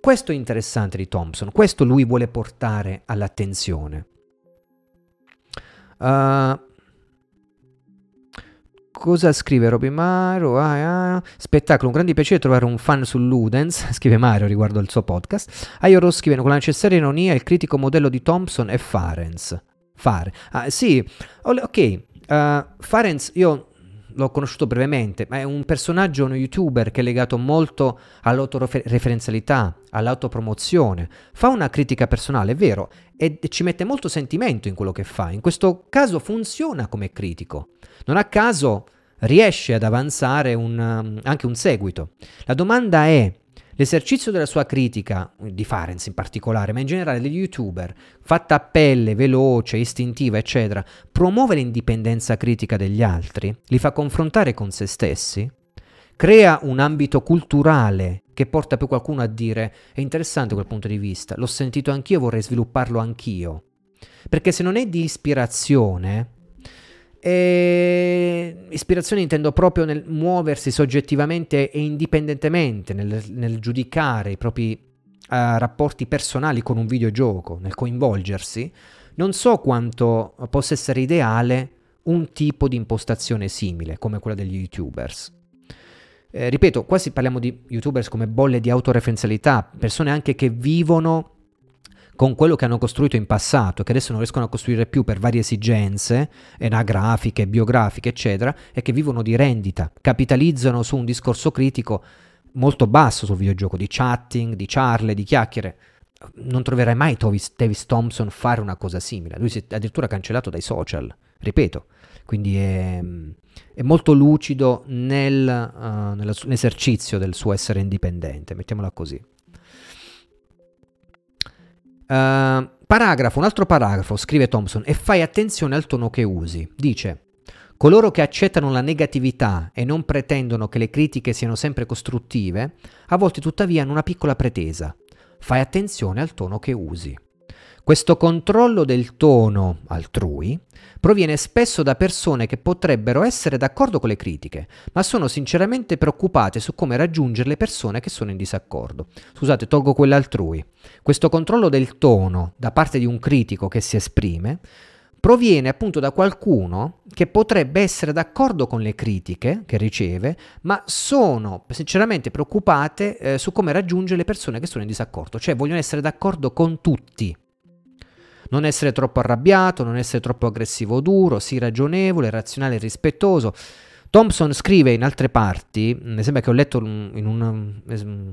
Questo è interessante di Thompson, questo lui vuole portare all'attenzione. Uh, cosa scrive Robby Mario? Ah, ah. Spettacolo, un grande piacere trovare un fan su Ludens, *laughs* scrive Mario riguardo al suo podcast. Aioro scrive con la necessaria ironia il critico modello di Thompson è Farenz fare. Ah, sì, ok, uh, Farenz io l'ho conosciuto brevemente, ma è un personaggio, uno youtuber che è legato molto all'autoreferenzialità, all'autopromozione. Fa una critica personale, è vero, e ci mette molto sentimento in quello che fa. In questo caso funziona come critico. Non a caso riesce ad avanzare un, anche un seguito. La domanda è L'esercizio della sua critica, di Farenz in particolare, ma in generale degli youtuber, fatta a pelle, veloce, istintiva, eccetera, promuove l'indipendenza critica degli altri, li fa confrontare con se stessi, crea un ambito culturale che porta poi qualcuno a dire è interessante quel punto di vista, l'ho sentito anch'io, vorrei svilupparlo anch'io. Perché se non è di ispirazione, e ispirazione intendo proprio nel muoversi soggettivamente e indipendentemente nel, nel giudicare i propri uh, rapporti personali con un videogioco, nel coinvolgersi. Non so quanto possa essere ideale un tipo di impostazione simile come quella degli youtubers. Eh, ripeto, quasi parliamo di youtubers come bolle di autoreferenzialità, persone anche che vivono con quello che hanno costruito in passato, che adesso non riescono a costruire più per varie esigenze, anagrafiche, biografiche, eccetera, e che vivono di rendita, capitalizzano su un discorso critico molto basso sul videogioco, di chatting, di charle, di chiacchiere. Non troverai mai Tovis, Davis Thompson fare una cosa simile. Lui si è addirittura cancellato dai social, ripeto. Quindi è, è molto lucido nel, uh, nell'esercizio del suo essere indipendente, mettiamola così. Uh, paragrafo, un altro paragrafo, scrive Thompson, e fai attenzione al tono che usi. Dice, coloro che accettano la negatività e non pretendono che le critiche siano sempre costruttive, a volte tuttavia hanno una piccola pretesa. Fai attenzione al tono che usi. Questo controllo del tono altrui proviene spesso da persone che potrebbero essere d'accordo con le critiche, ma sono sinceramente preoccupate su come raggiungere le persone che sono in disaccordo. Scusate, tolgo quella altrui. Questo controllo del tono da parte di un critico che si esprime proviene appunto da qualcuno che potrebbe essere d'accordo con le critiche che riceve, ma sono sinceramente preoccupate eh, su come raggiungere le persone che sono in disaccordo, cioè vogliono essere d'accordo con tutti. Non essere troppo arrabbiato, non essere troppo aggressivo o duro, sii ragionevole, razionale e rispettoso. Thompson scrive in altre parti, mi sembra che ho letto in un,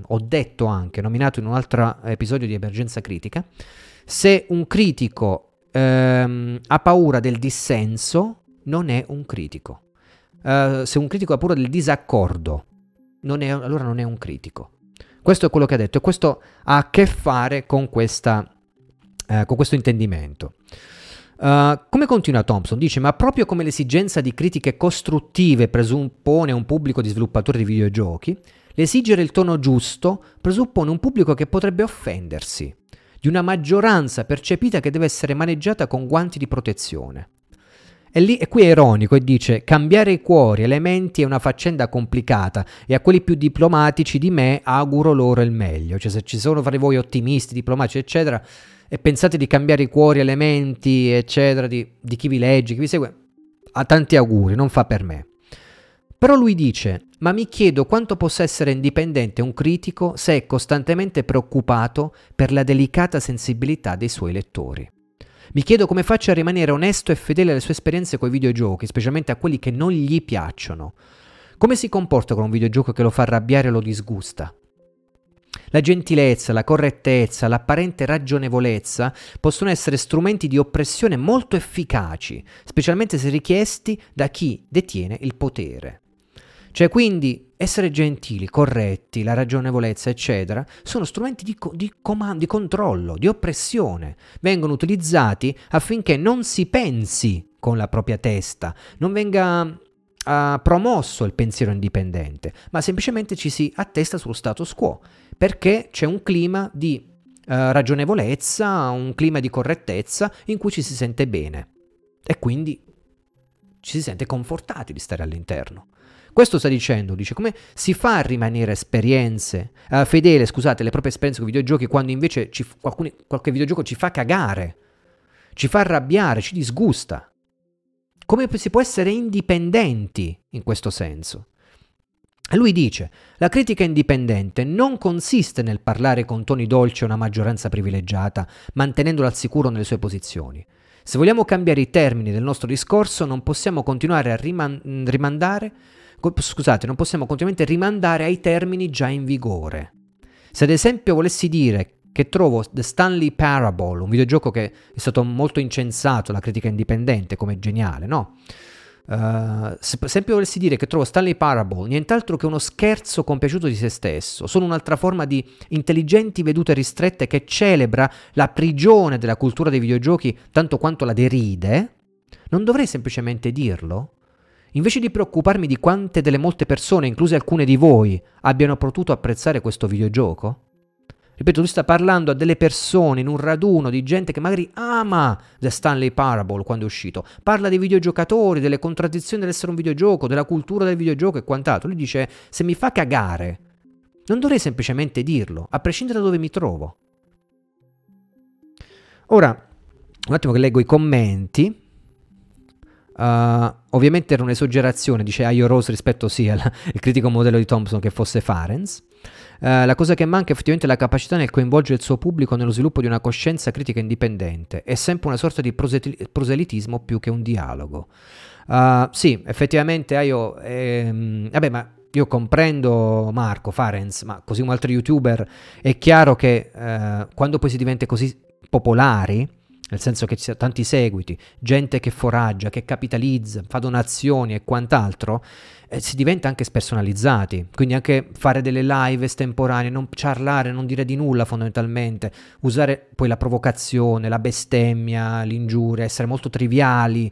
ho detto anche, nominato in un altro episodio di Emergenza Critica, se un critico ehm, ha paura del dissenso, non è un critico. Uh, se un critico ha paura del disaccordo, non è, allora non è un critico. Questo è quello che ha detto e questo ha a che fare con questa eh, con questo intendimento. Uh, come continua Thompson? Dice, ma proprio come l'esigenza di critiche costruttive presuppone un pubblico di sviluppatori di videogiochi, l'esigere il tono giusto presuppone un pubblico che potrebbe offendersi, di una maggioranza percepita che deve essere maneggiata con guanti di protezione. E, lì, e qui è ironico e dice, cambiare i cuori, elementi è una faccenda complicata e a quelli più diplomatici di me auguro loro il meglio. Cioè se ci sono fra voi ottimisti, diplomatici, eccetera, e pensate di cambiare i cuori, elementi, eccetera, di, di chi vi legge, chi vi segue, ha tanti auguri, non fa per me. Però lui dice, ma mi chiedo quanto possa essere indipendente un critico se è costantemente preoccupato per la delicata sensibilità dei suoi lettori. Mi chiedo come faccia a rimanere onesto e fedele alle sue esperienze con i videogiochi, specialmente a quelli che non gli piacciono. Come si comporta con un videogioco che lo fa arrabbiare o lo disgusta? La gentilezza, la correttezza, l'apparente ragionevolezza possono essere strumenti di oppressione molto efficaci, specialmente se richiesti da chi detiene il potere. Cioè quindi essere gentili, corretti, la ragionevolezza, eccetera, sono strumenti di, co- di, comando, di controllo, di oppressione. Vengono utilizzati affinché non si pensi con la propria testa, non venga ha promosso il pensiero indipendente, ma semplicemente ci si attesta sullo status quo, perché c'è un clima di uh, ragionevolezza, un clima di correttezza in cui ci si sente bene e quindi ci si sente confortati di stare all'interno. Questo sta dicendo, dice come si fa a rimanere esperienze, uh, fedele, scusate, alle proprie esperienze con i videogiochi quando invece ci, qualcuni, qualche videogioco ci fa cagare, ci fa arrabbiare, ci disgusta. Come si può essere indipendenti in questo senso? Lui dice, la critica indipendente non consiste nel parlare con toni dolci a una maggioranza privilegiata, mantenendola al sicuro nelle sue posizioni. Se vogliamo cambiare i termini del nostro discorso, non possiamo continuare a riman- rimandare, scusate, non possiamo continuamente rimandare ai termini già in vigore. Se ad esempio volessi dire che trovo The Stanley Parable, un videogioco che è stato molto incensato dalla critica indipendente come geniale, no? Uh, se esempio volessi dire che trovo Stanley Parable nient'altro che uno scherzo compiaciuto di se stesso, sono un'altra forma di intelligenti vedute ristrette che celebra la prigione della cultura dei videogiochi tanto quanto la deride, non dovrei semplicemente dirlo? Invece di preoccuparmi di quante delle molte persone, incluse alcune di voi, abbiano potuto apprezzare questo videogioco? Ripeto, lui sta parlando a delle persone in un raduno di gente che magari ama The Stanley Parable quando è uscito. Parla dei videogiocatori, delle contraddizioni dell'essere un videogioco, della cultura del videogioco e quant'altro. Lui dice: Se mi fa cagare, non dovrei semplicemente dirlo, a prescindere da dove mi trovo. Ora, un attimo che leggo i commenti. Uh, ovviamente era un'esagerazione, dice Ayo Rose rispetto sì al critico modello di Thompson che fosse Farenz. Uh, la cosa che manca è effettivamente la capacità nel coinvolgere il suo pubblico nello sviluppo di una coscienza critica indipendente. È sempre una sorta di proselitismo più che un dialogo. Uh, sì, effettivamente Ayo... Ehm, vabbè, ma io comprendo Marco Farenz, ma così come altri youtuber, è chiaro che eh, quando poi si diventa così popolari, nel senso che ci sono tanti seguiti, gente che foraggia, che capitalizza, fa donazioni e quant'altro, eh, si diventa anche spersonalizzati, quindi anche fare delle live estemporanee, non parlare, non dire di nulla fondamentalmente, usare poi la provocazione, la bestemmia, l'ingiuria, essere molto triviali,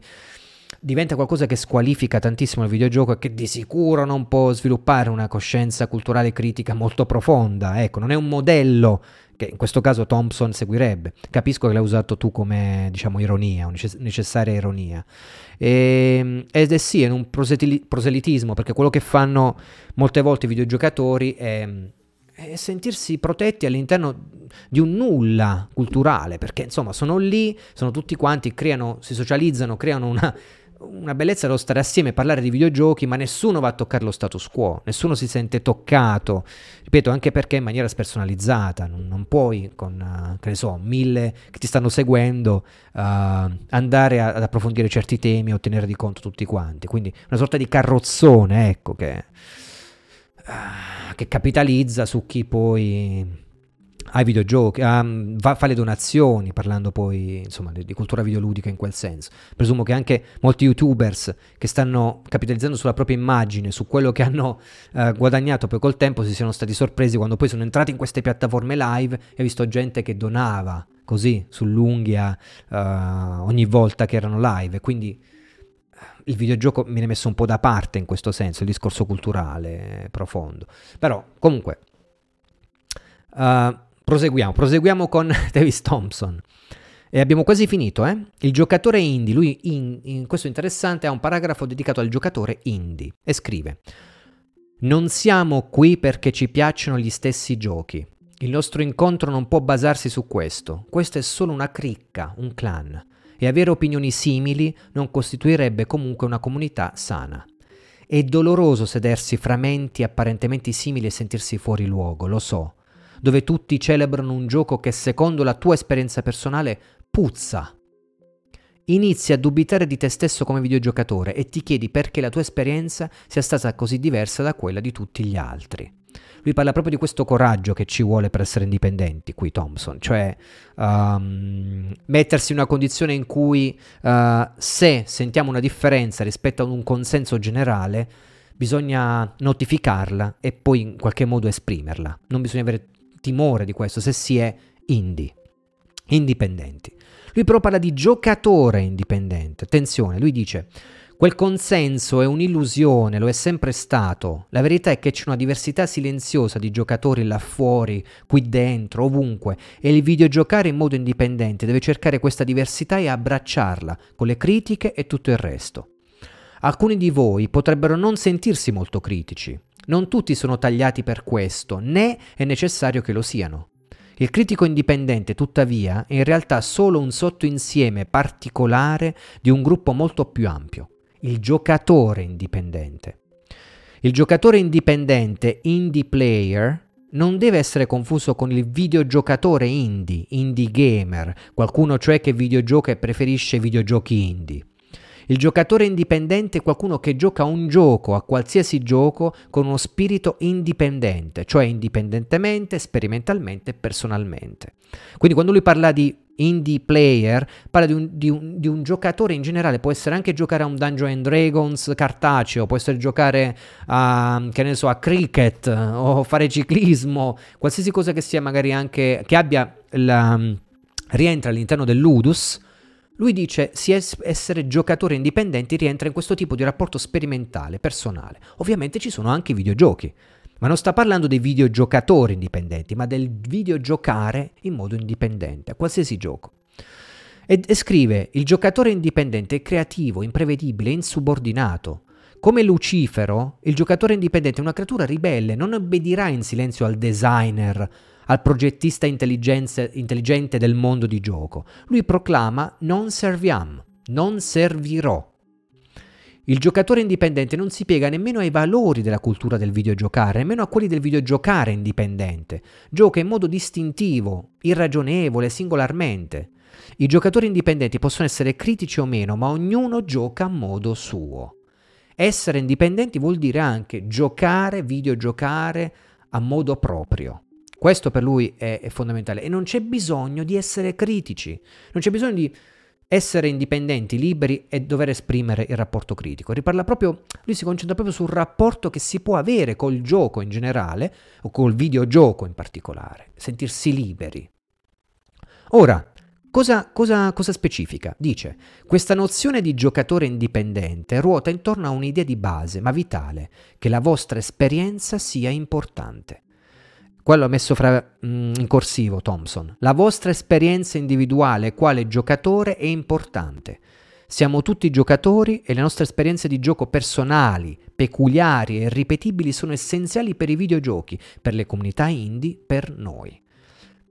diventa qualcosa che squalifica tantissimo il videogioco e che di sicuro non può sviluppare una coscienza culturale critica molto profonda, ecco, non è un modello che in questo caso Thompson seguirebbe. Capisco che l'hai usato tu come, diciamo, ironia, necessaria ironia. E, ehm, ed è sì, è un proselitismo, perché quello che fanno molte volte i videogiocatori è, è sentirsi protetti all'interno di un nulla culturale, perché insomma sono lì, sono tutti quanti, creano, si socializzano, creano una una bellezza dello stare assieme e parlare di videogiochi, ma nessuno va a toccare lo status quo, nessuno si sente toccato, ripeto, anche perché in maniera spersonalizzata, non, non puoi con, uh, che ne so, mille che ti stanno seguendo uh, andare a, ad approfondire certi temi o tenere di conto tutti quanti, quindi una sorta di carrozzone, ecco, che, uh, che capitalizza su chi poi ai videogiochi, um, va, fa le donazioni, parlando poi insomma di, di, cultura videoludica in quel senso. Presumo che anche molti youtubers che stanno capitalizzando sulla propria immagine, su quello che hanno uh, guadagnato poi col tempo, si siano stati sorpresi quando poi sono entrati in queste piattaforme live e ho visto gente che donava così sull'unghia uh, ogni volta che erano live. Quindi eh, il videogioco viene messo un po' da parte in questo senso, il discorso culturale profondo. Però comunque... Uh, Proseguiamo, proseguiamo con *laughs* Davis Thompson. E abbiamo quasi finito, eh? Il giocatore indie, lui in, in questo interessante ha un paragrafo dedicato al giocatore indie e scrive Non siamo qui perché ci piacciono gli stessi giochi. Il nostro incontro non può basarsi su questo. Questo è solo una cricca, un clan. E avere opinioni simili non costituirebbe comunque una comunità sana. È doloroso sedersi fra menti apparentemente simili e sentirsi fuori luogo, lo so dove tutti celebrano un gioco che secondo la tua esperienza personale puzza. Inizi a dubitare di te stesso come videogiocatore e ti chiedi perché la tua esperienza sia stata così diversa da quella di tutti gli altri. Lui parla proprio di questo coraggio che ci vuole per essere indipendenti, qui Thompson, cioè um, mettersi in una condizione in cui uh, se sentiamo una differenza rispetto ad un consenso generale, bisogna notificarla e poi in qualche modo esprimerla. Non bisogna avere timore di questo se si è indie, indipendenti. Lui però parla di giocatore indipendente. Attenzione, lui dice quel consenso è un'illusione, lo è sempre stato. La verità è che c'è una diversità silenziosa di giocatori là fuori, qui dentro, ovunque, e il videogiocare in modo indipendente deve cercare questa diversità e abbracciarla, con le critiche e tutto il resto. Alcuni di voi potrebbero non sentirsi molto critici, non tutti sono tagliati per questo, né è necessario che lo siano. Il critico indipendente, tuttavia, è in realtà solo un sottoinsieme particolare di un gruppo molto più ampio, il giocatore indipendente. Il giocatore indipendente, indie player, non deve essere confuso con il videogiocatore indie, indie gamer, qualcuno cioè che videogioca e preferisce videogiochi indie. Il giocatore indipendente è qualcuno che gioca un gioco, a qualsiasi gioco, con uno spirito indipendente, cioè indipendentemente, sperimentalmente e personalmente. Quindi quando lui parla di indie player, parla di un, di, un, di un, giocatore in generale, può essere anche giocare a un Dungeons and Dragons cartaceo, può essere giocare a, che ne so, a cricket o fare ciclismo, qualsiasi cosa che sia magari anche, che abbia la, rientra all'interno del ludus, lui dice si essere giocatori indipendenti rientra in questo tipo di rapporto sperimentale, personale. Ovviamente ci sono anche i videogiochi, ma non sta parlando dei videogiocatori indipendenti, ma del videogiocare in modo indipendente, a qualsiasi gioco. E, e scrive, il giocatore indipendente è creativo, imprevedibile, insubordinato. Come Lucifero, il giocatore indipendente è una creatura ribelle, non obbedirà in silenzio al designer, al progettista intelligente del mondo di gioco. Lui proclama non serviam, non servirò. Il giocatore indipendente non si piega nemmeno ai valori della cultura del videogiocare, nemmeno a quelli del videogiocare indipendente. Gioca in modo distintivo, irragionevole, singolarmente. I giocatori indipendenti possono essere critici o meno, ma ognuno gioca a modo suo. Essere indipendenti vuol dire anche giocare, videogiocare a modo proprio. Questo per lui è, è fondamentale e non c'è bisogno di essere critici, non c'è bisogno di essere indipendenti, liberi e dover esprimere il rapporto critico. Riparla proprio, lui si concentra proprio sul rapporto che si può avere col gioco in generale o col videogioco in particolare, sentirsi liberi. Ora, Cosa, cosa, cosa, specifica? Dice, questa nozione di giocatore indipendente ruota intorno a un'idea di base, ma vitale, che la vostra esperienza sia importante. Quello messo fra, mm, in corsivo Thompson, la vostra esperienza individuale quale giocatore è importante. Siamo tutti giocatori e le nostre esperienze di gioco personali, peculiari e ripetibili sono essenziali per i videogiochi, per le comunità indie, per noi.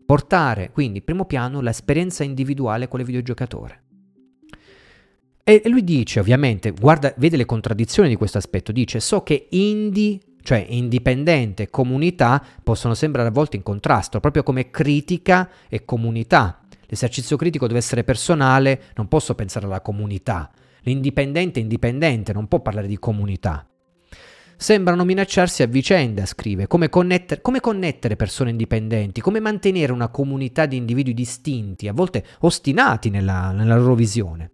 Portare quindi in primo piano l'esperienza individuale il videogiocatore. E lui dice, ovviamente, guarda, vede le contraddizioni di questo aspetto, dice so che indie cioè indipendente e comunità possono sembrare a volte in contrasto, proprio come critica e comunità. L'esercizio critico deve essere personale, non posso pensare alla comunità. L'indipendente è indipendente, non può parlare di comunità. Sembrano minacciarsi a vicenda, scrive, come, connetter- come connettere persone indipendenti, come mantenere una comunità di individui distinti, a volte ostinati nella, nella loro visione.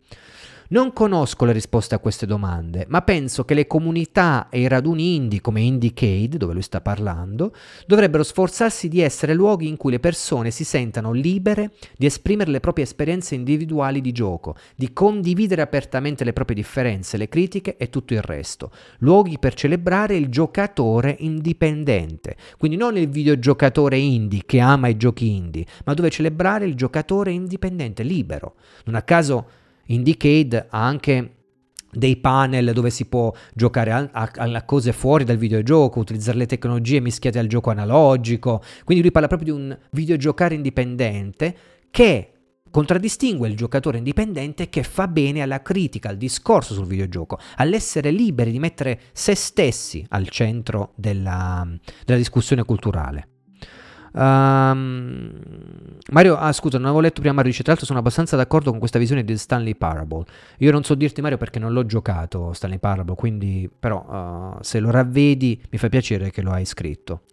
Non conosco le risposte a queste domande, ma penso che le comunità e i raduni indie come Indiecade, dove lui sta parlando, dovrebbero sforzarsi di essere luoghi in cui le persone si sentano libere di esprimere le proprie esperienze individuali di gioco, di condividere apertamente le proprie differenze, le critiche e tutto il resto. Luoghi per celebrare il giocatore indipendente, quindi non il videogiocatore indie che ama i giochi indie, ma dove celebrare il giocatore indipendente, libero. Non a caso Indicade ha anche dei panel dove si può giocare a, a, a, cose fuori dal videogioco, utilizzare le tecnologie mischiate al gioco analogico. Quindi lui parla proprio di un videogiocare indipendente che contraddistingue il giocatore indipendente che fa bene alla critica, al discorso sul videogioco, all'essere liberi di mettere se stessi al centro della, della discussione culturale. Um, Mario, ah, scusa, non avevo letto prima Mario dice, tra l'altro sono abbastanza d'accordo con questa visione di Stanley Parable. Io non so dirti Mario perché non l'ho giocato Stanley Parable, quindi però uh, se lo ravvedi mi fa piacere che lo hai scritto.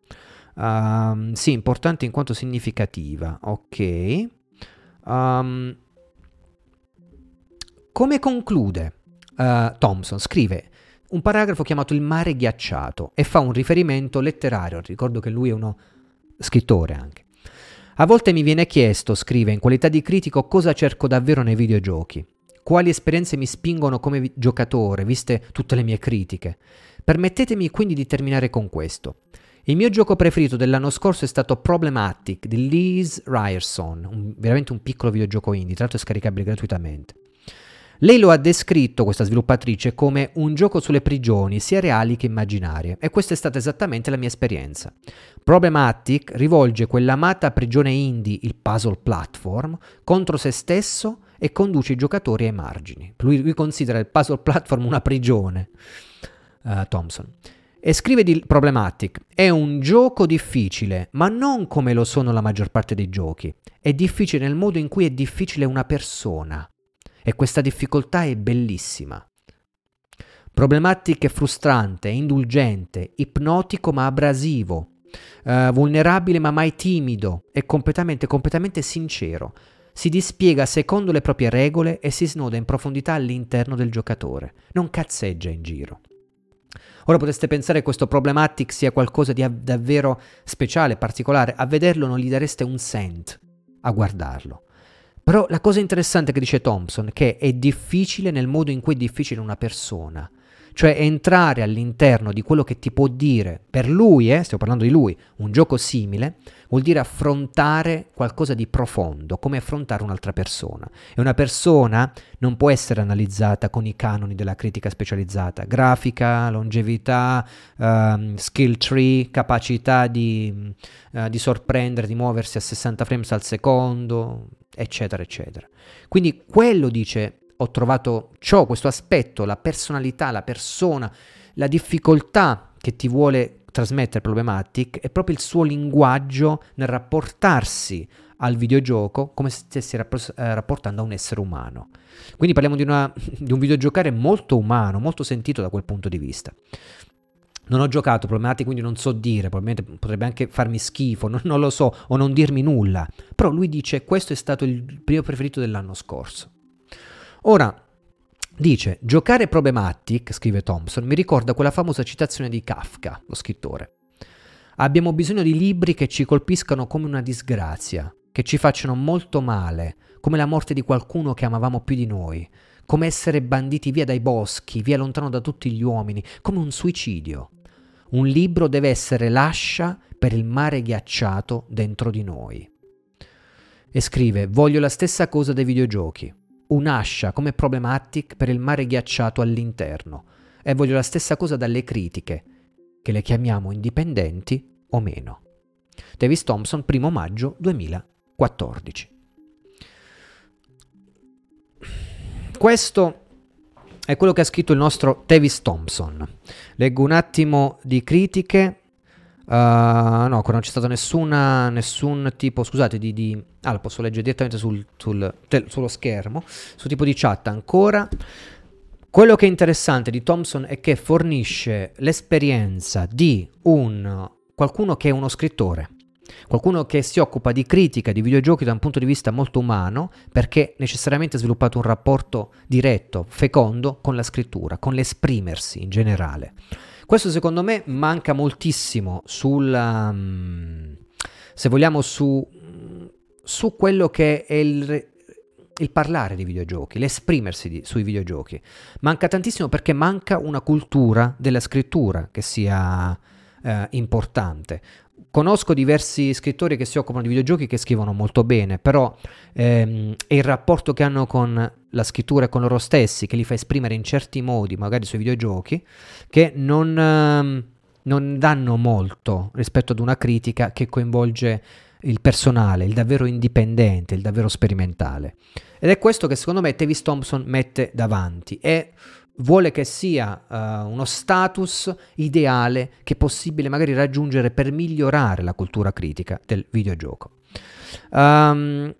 Um, sì, importante in quanto significativa, ok. Um, come conclude uh, Thompson? Scrive un paragrafo chiamato Il mare ghiacciato e fa un riferimento letterario. Ricordo che lui è uno scrittore anche. A volte mi viene chiesto, scrive in qualità di critico, cosa cerco davvero nei videogiochi. Quali esperienze mi spingono come giocatore, viste tutte le mie critiche. Permettetemi quindi di terminare con questo. Il mio gioco preferito dell'anno scorso è stato Problematic di Liz Ryerson, un, veramente un piccolo videogioco indie, tra l'altro è scaricabile gratuitamente. Lei lo ha descritto, questa sviluppatrice, come un gioco sulle prigioni, sia reali che immaginarie, e questa è stata esattamente la mia esperienza. Problematic rivolge quell'amata prigione indie, il puzzle platform, contro se stesso e conduce i giocatori ai margini. Lui, lui considera il puzzle platform una prigione, uh, Thompson. E scrive di Problematic, è un gioco difficile, ma non come lo sono la maggior parte dei giochi. È difficile nel modo in cui è difficile una persona. E questa difficoltà è bellissima. Problematic è frustrante, indulgente, ipnotico ma abrasivo, uh, vulnerabile ma mai timido e completamente, completamente sincero. Si dispiega secondo le proprie regole e si snoda in profondità all'interno del giocatore. Non cazzeggia in giro. Ora potreste pensare che questo problematic sia qualcosa di davvero speciale, particolare. A vederlo non gli dareste un cent a guardarlo. Però la cosa interessante che dice Thompson è che è difficile nel modo in cui è difficile una persona. Cioè entrare all'interno di quello che ti può dire, per lui, eh, stiamo parlando di lui, un gioco simile, vuol dire affrontare qualcosa di profondo, come affrontare un'altra persona. E una persona non può essere analizzata con i canoni della critica specializzata, grafica, longevità, um, skill tree, capacità di, uh, di sorprendere, di muoversi a 60 frames al secondo, eccetera, eccetera. Quindi quello dice, ho trovato ciò, questo aspetto, la personalità, la persona, la difficoltà che ti vuole trasmettere Problematic è proprio il suo linguaggio nel rapportarsi al videogioco come se stessi rappos- eh, rapportando a un essere umano. Quindi parliamo di, una, di un videogiocare molto umano, molto sentito da quel punto di vista. Non ho giocato Problematic, quindi non so dire, probabilmente potrebbe anche farmi schifo, non, non, lo so, o non dirmi nulla. Però lui dice questo è stato il primo preferito dell'anno scorso. Ora, dice, giocare Problematic, scrive Thompson, mi ricorda quella famosa citazione di Kafka, lo scrittore. Abbiamo bisogno di libri che ci colpiscano come una disgrazia, che ci facciano molto male, come la morte di qualcuno che amavamo più di noi, come essere banditi via dai boschi, via lontano da tutti gli uomini, come un suicidio. Un libro deve essere l'ascia per il mare ghiacciato dentro di noi. E scrive, voglio la stessa cosa dei videogiochi, un'ascia come problematic per il mare ghiacciato all'interno. E voglio la stessa cosa dalle critiche, che le chiamiamo indipendenti o meno. Davis Thompson, 1 maggio 2014. Questo è quello che ha scritto il nostro Davis Thompson. Leggo un attimo di critiche. Uh, no, non c'è stato nessuna, nessun tipo, scusate, di, di... Ah, lo posso leggere direttamente sul, sul, tel, sullo schermo, sul tipo di chat ancora. Quello che è interessante di Thompson è che fornisce l'esperienza di un qualcuno che è uno scrittore, qualcuno che si occupa di critica di videogiochi da un punto di vista molto umano, perché necessariamente ha sviluppato un rapporto diretto, fecondo con la scrittura, con l'esprimersi in generale. Questo secondo me manca moltissimo sul, um, se vogliamo, su, su quello che è il, il parlare di videogiochi, l'esprimersi di, sui videogiochi. Manca tantissimo perché manca una cultura della scrittura che sia eh, importante. Conosco diversi scrittori che si occupano di videogiochi che scrivono molto bene, però ehm, è il rapporto che hanno con la scrittura e con loro stessi che li fa esprimere in certi modi, magari sui videogiochi, che non, ehm, non danno molto rispetto ad una critica che coinvolge il personale, il davvero indipendente, il davvero sperimentale. Ed è questo che secondo me Tavis Thompson mette davanti e vuole che sia uh, uno status ideale che è possibile magari raggiungere per migliorare la cultura critica del videogioco. Um,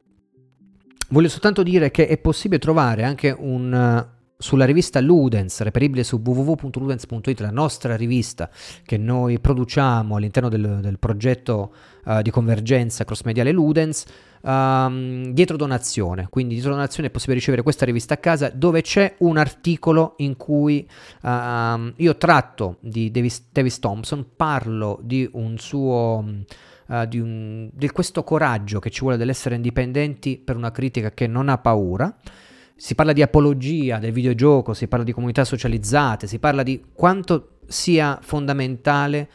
voglio soltanto dire che è possibile trovare anche un, sulla rivista Ludens, reperibile su www.ludens.it, la nostra rivista che noi produciamo all'interno del, del progetto uh, di convergenza cross-mediale Ludens, um, dietro donazione. Quindi dietro donazione è possibile ricevere questa rivista a casa dove c'è un articolo in cui uh, io tratto di Davis, Davis, Thompson, parlo di un suo... Uh, di, un, di questo coraggio che ci vuole dell'essere indipendenti per una critica che non ha paura si parla di apologia del videogioco, si parla di comunità socializzate, si parla di quanto sia fondamentale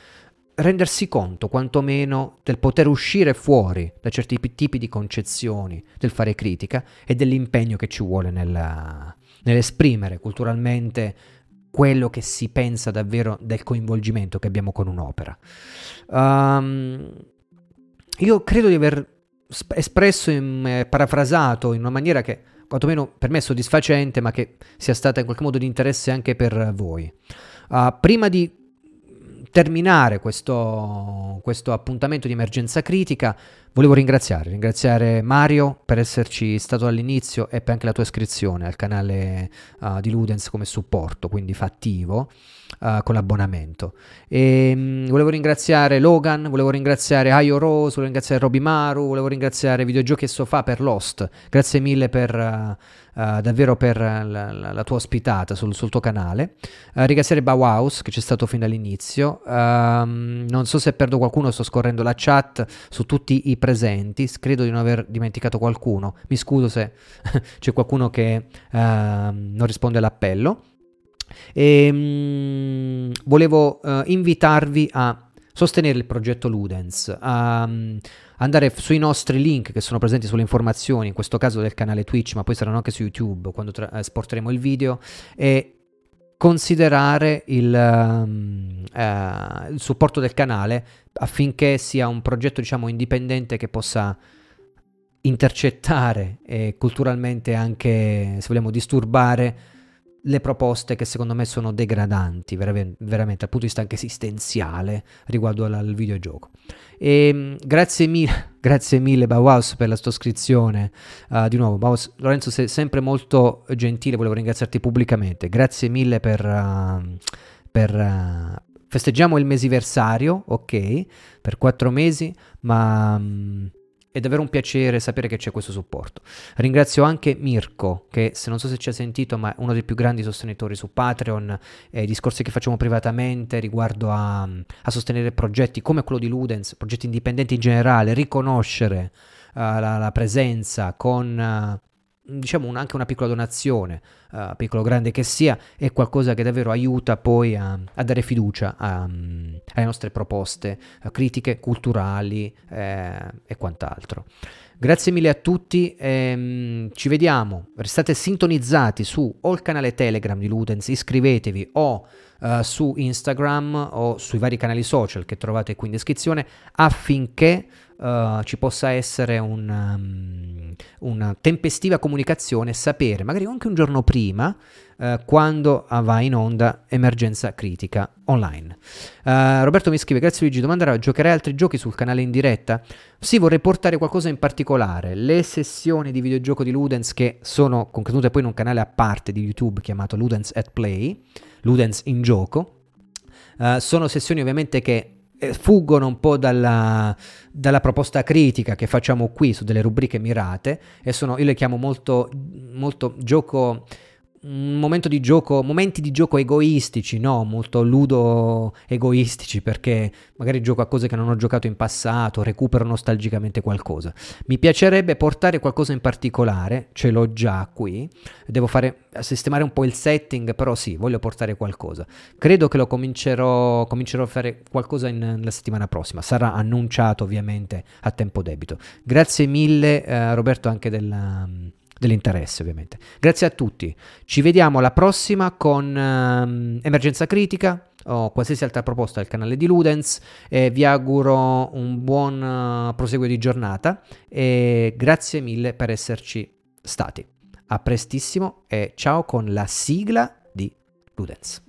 rendersi conto quantomeno del poter uscire fuori da certi tipi di concezioni del fare critica e dell'impegno che ci vuole nella, nell'esprimere culturalmente quello che si pensa davvero del coinvolgimento che abbiamo con un'opera. Um, io credo di aver espresso, in, eh, parafrasato in una maniera che quantomeno per me soddisfacente, ma che sia stata in qualche modo di interesse anche per voi. Uh, prima di terminare questo, questo, appuntamento di emergenza critica, volevo ringraziare, ringraziare Mario per esserci stato all'inizio e per anche la tua iscrizione al canale uh, di Ludens come supporto, quindi fattivo uh, con l'abbonamento. E, um, volevo ringraziare Logan, volevo ringraziare Ayo Rose, volevo ringraziare Roby Maru, volevo ringraziare Videogiochi e Sofà per Lost. Grazie mille per, uh, uh, davvero per la, la, la, tua ospitata sul, sul tuo canale. ringraziare Bauhaus che c'è stato fin dall'inizio. Um, non so se perdo qualcuno, sto scorrendo la chat su tutti i presenti. Credo di non aver dimenticato qualcuno. Mi scuso se *laughs* c'è qualcuno che non risponde all'appello. E, mh, volevo uh, invitarvi a sostenere il progetto Ludens, a um, andare sui nostri link che sono presenti sulle informazioni, in questo caso del canale Twitch, ma poi saranno anche su YouTube quando tra- esporteremo il video, e considerare il, um, uh, il, supporto del canale affinché sia un progetto diciamo indipendente che possa intercettare e culturalmente anche se vogliamo disturbare le proposte che secondo me sono degradanti, veramente, veramente dal punto di vista anche esistenziale riguardo al, al videogioco. E, ehm, grazie mille, *laughs* grazie mille Bauhaus per la tua iscrizione. Uh, di nuovo, Bauhaus, Lorenzo sei sempre molto gentile, volevo ringraziarti pubblicamente. Grazie mille per... Uh, per uh, festeggiamo il mesiversario, ok, per quattro mesi, ma... Um, è davvero un piacere sapere che c'è questo supporto. Ringrazio anche Mirko, che se non so se ci ha sentito, ma è uno dei più grandi sostenitori su Patreon, e i discorsi che facciamo privatamente riguardo a, a, sostenere progetti come quello di Ludens, progetti indipendenti in generale, riconoscere uh, la, la, presenza con... Uh, diciamo un, anche una piccola donazione, uh, piccolo o grande che sia, è qualcosa che davvero aiuta poi a, a dare fiducia a, um, alle nostre proposte uh, critiche, culturali eh, e quant'altro. Grazie mille a tutti, ehm, ci vediamo, restate sintonizzati su o il canale Telegram di Ludens, iscrivetevi o uh, su Instagram o sui vari canali social che trovate qui in descrizione affinché uh, ci possa essere un, um, una tempestiva comunicazione, sapere magari anche un giorno prima uh, quando va in onda emergenza critica online. Uh, Roberto mi scrive, grazie Luigi, domanderà, giocherai altri giochi sul canale in diretta? Sì, vorrei portare qualcosa in particolare, le sessioni di videogioco di Ludens che sono contenute poi in un canale a parte di YouTube chiamato Ludens at Play, Ludens in gioco, sono sessioni ovviamente che eh, fuggono un po' dalla, dalla, proposta critica che facciamo qui su delle rubriche mirate e sono, io le chiamo molto, molto gioco un momento di gioco, momenti di gioco egoistici, no? Molto ludo egoistici perché magari gioco a cose che non ho giocato in passato, recupero nostalgicamente qualcosa. Mi piacerebbe portare qualcosa in particolare, ce l'ho già qui, devo fare sistemare un po' il setting, però sì, voglio portare qualcosa. Credo che lo comincerò, comincerò a fare qualcosa in, la settimana prossima, sarà annunciato ovviamente a tempo debito. Grazie mille eh, Roberto anche della dell'interesse ovviamente. Grazie a tutti, ci vediamo alla prossima con um, Emergenza Critica o qualsiasi altra proposta del canale di Ludens e vi auguro un buon uh, proseguo di giornata e grazie mille per esserci stati. A prestissimo e ciao con la sigla di Ludens.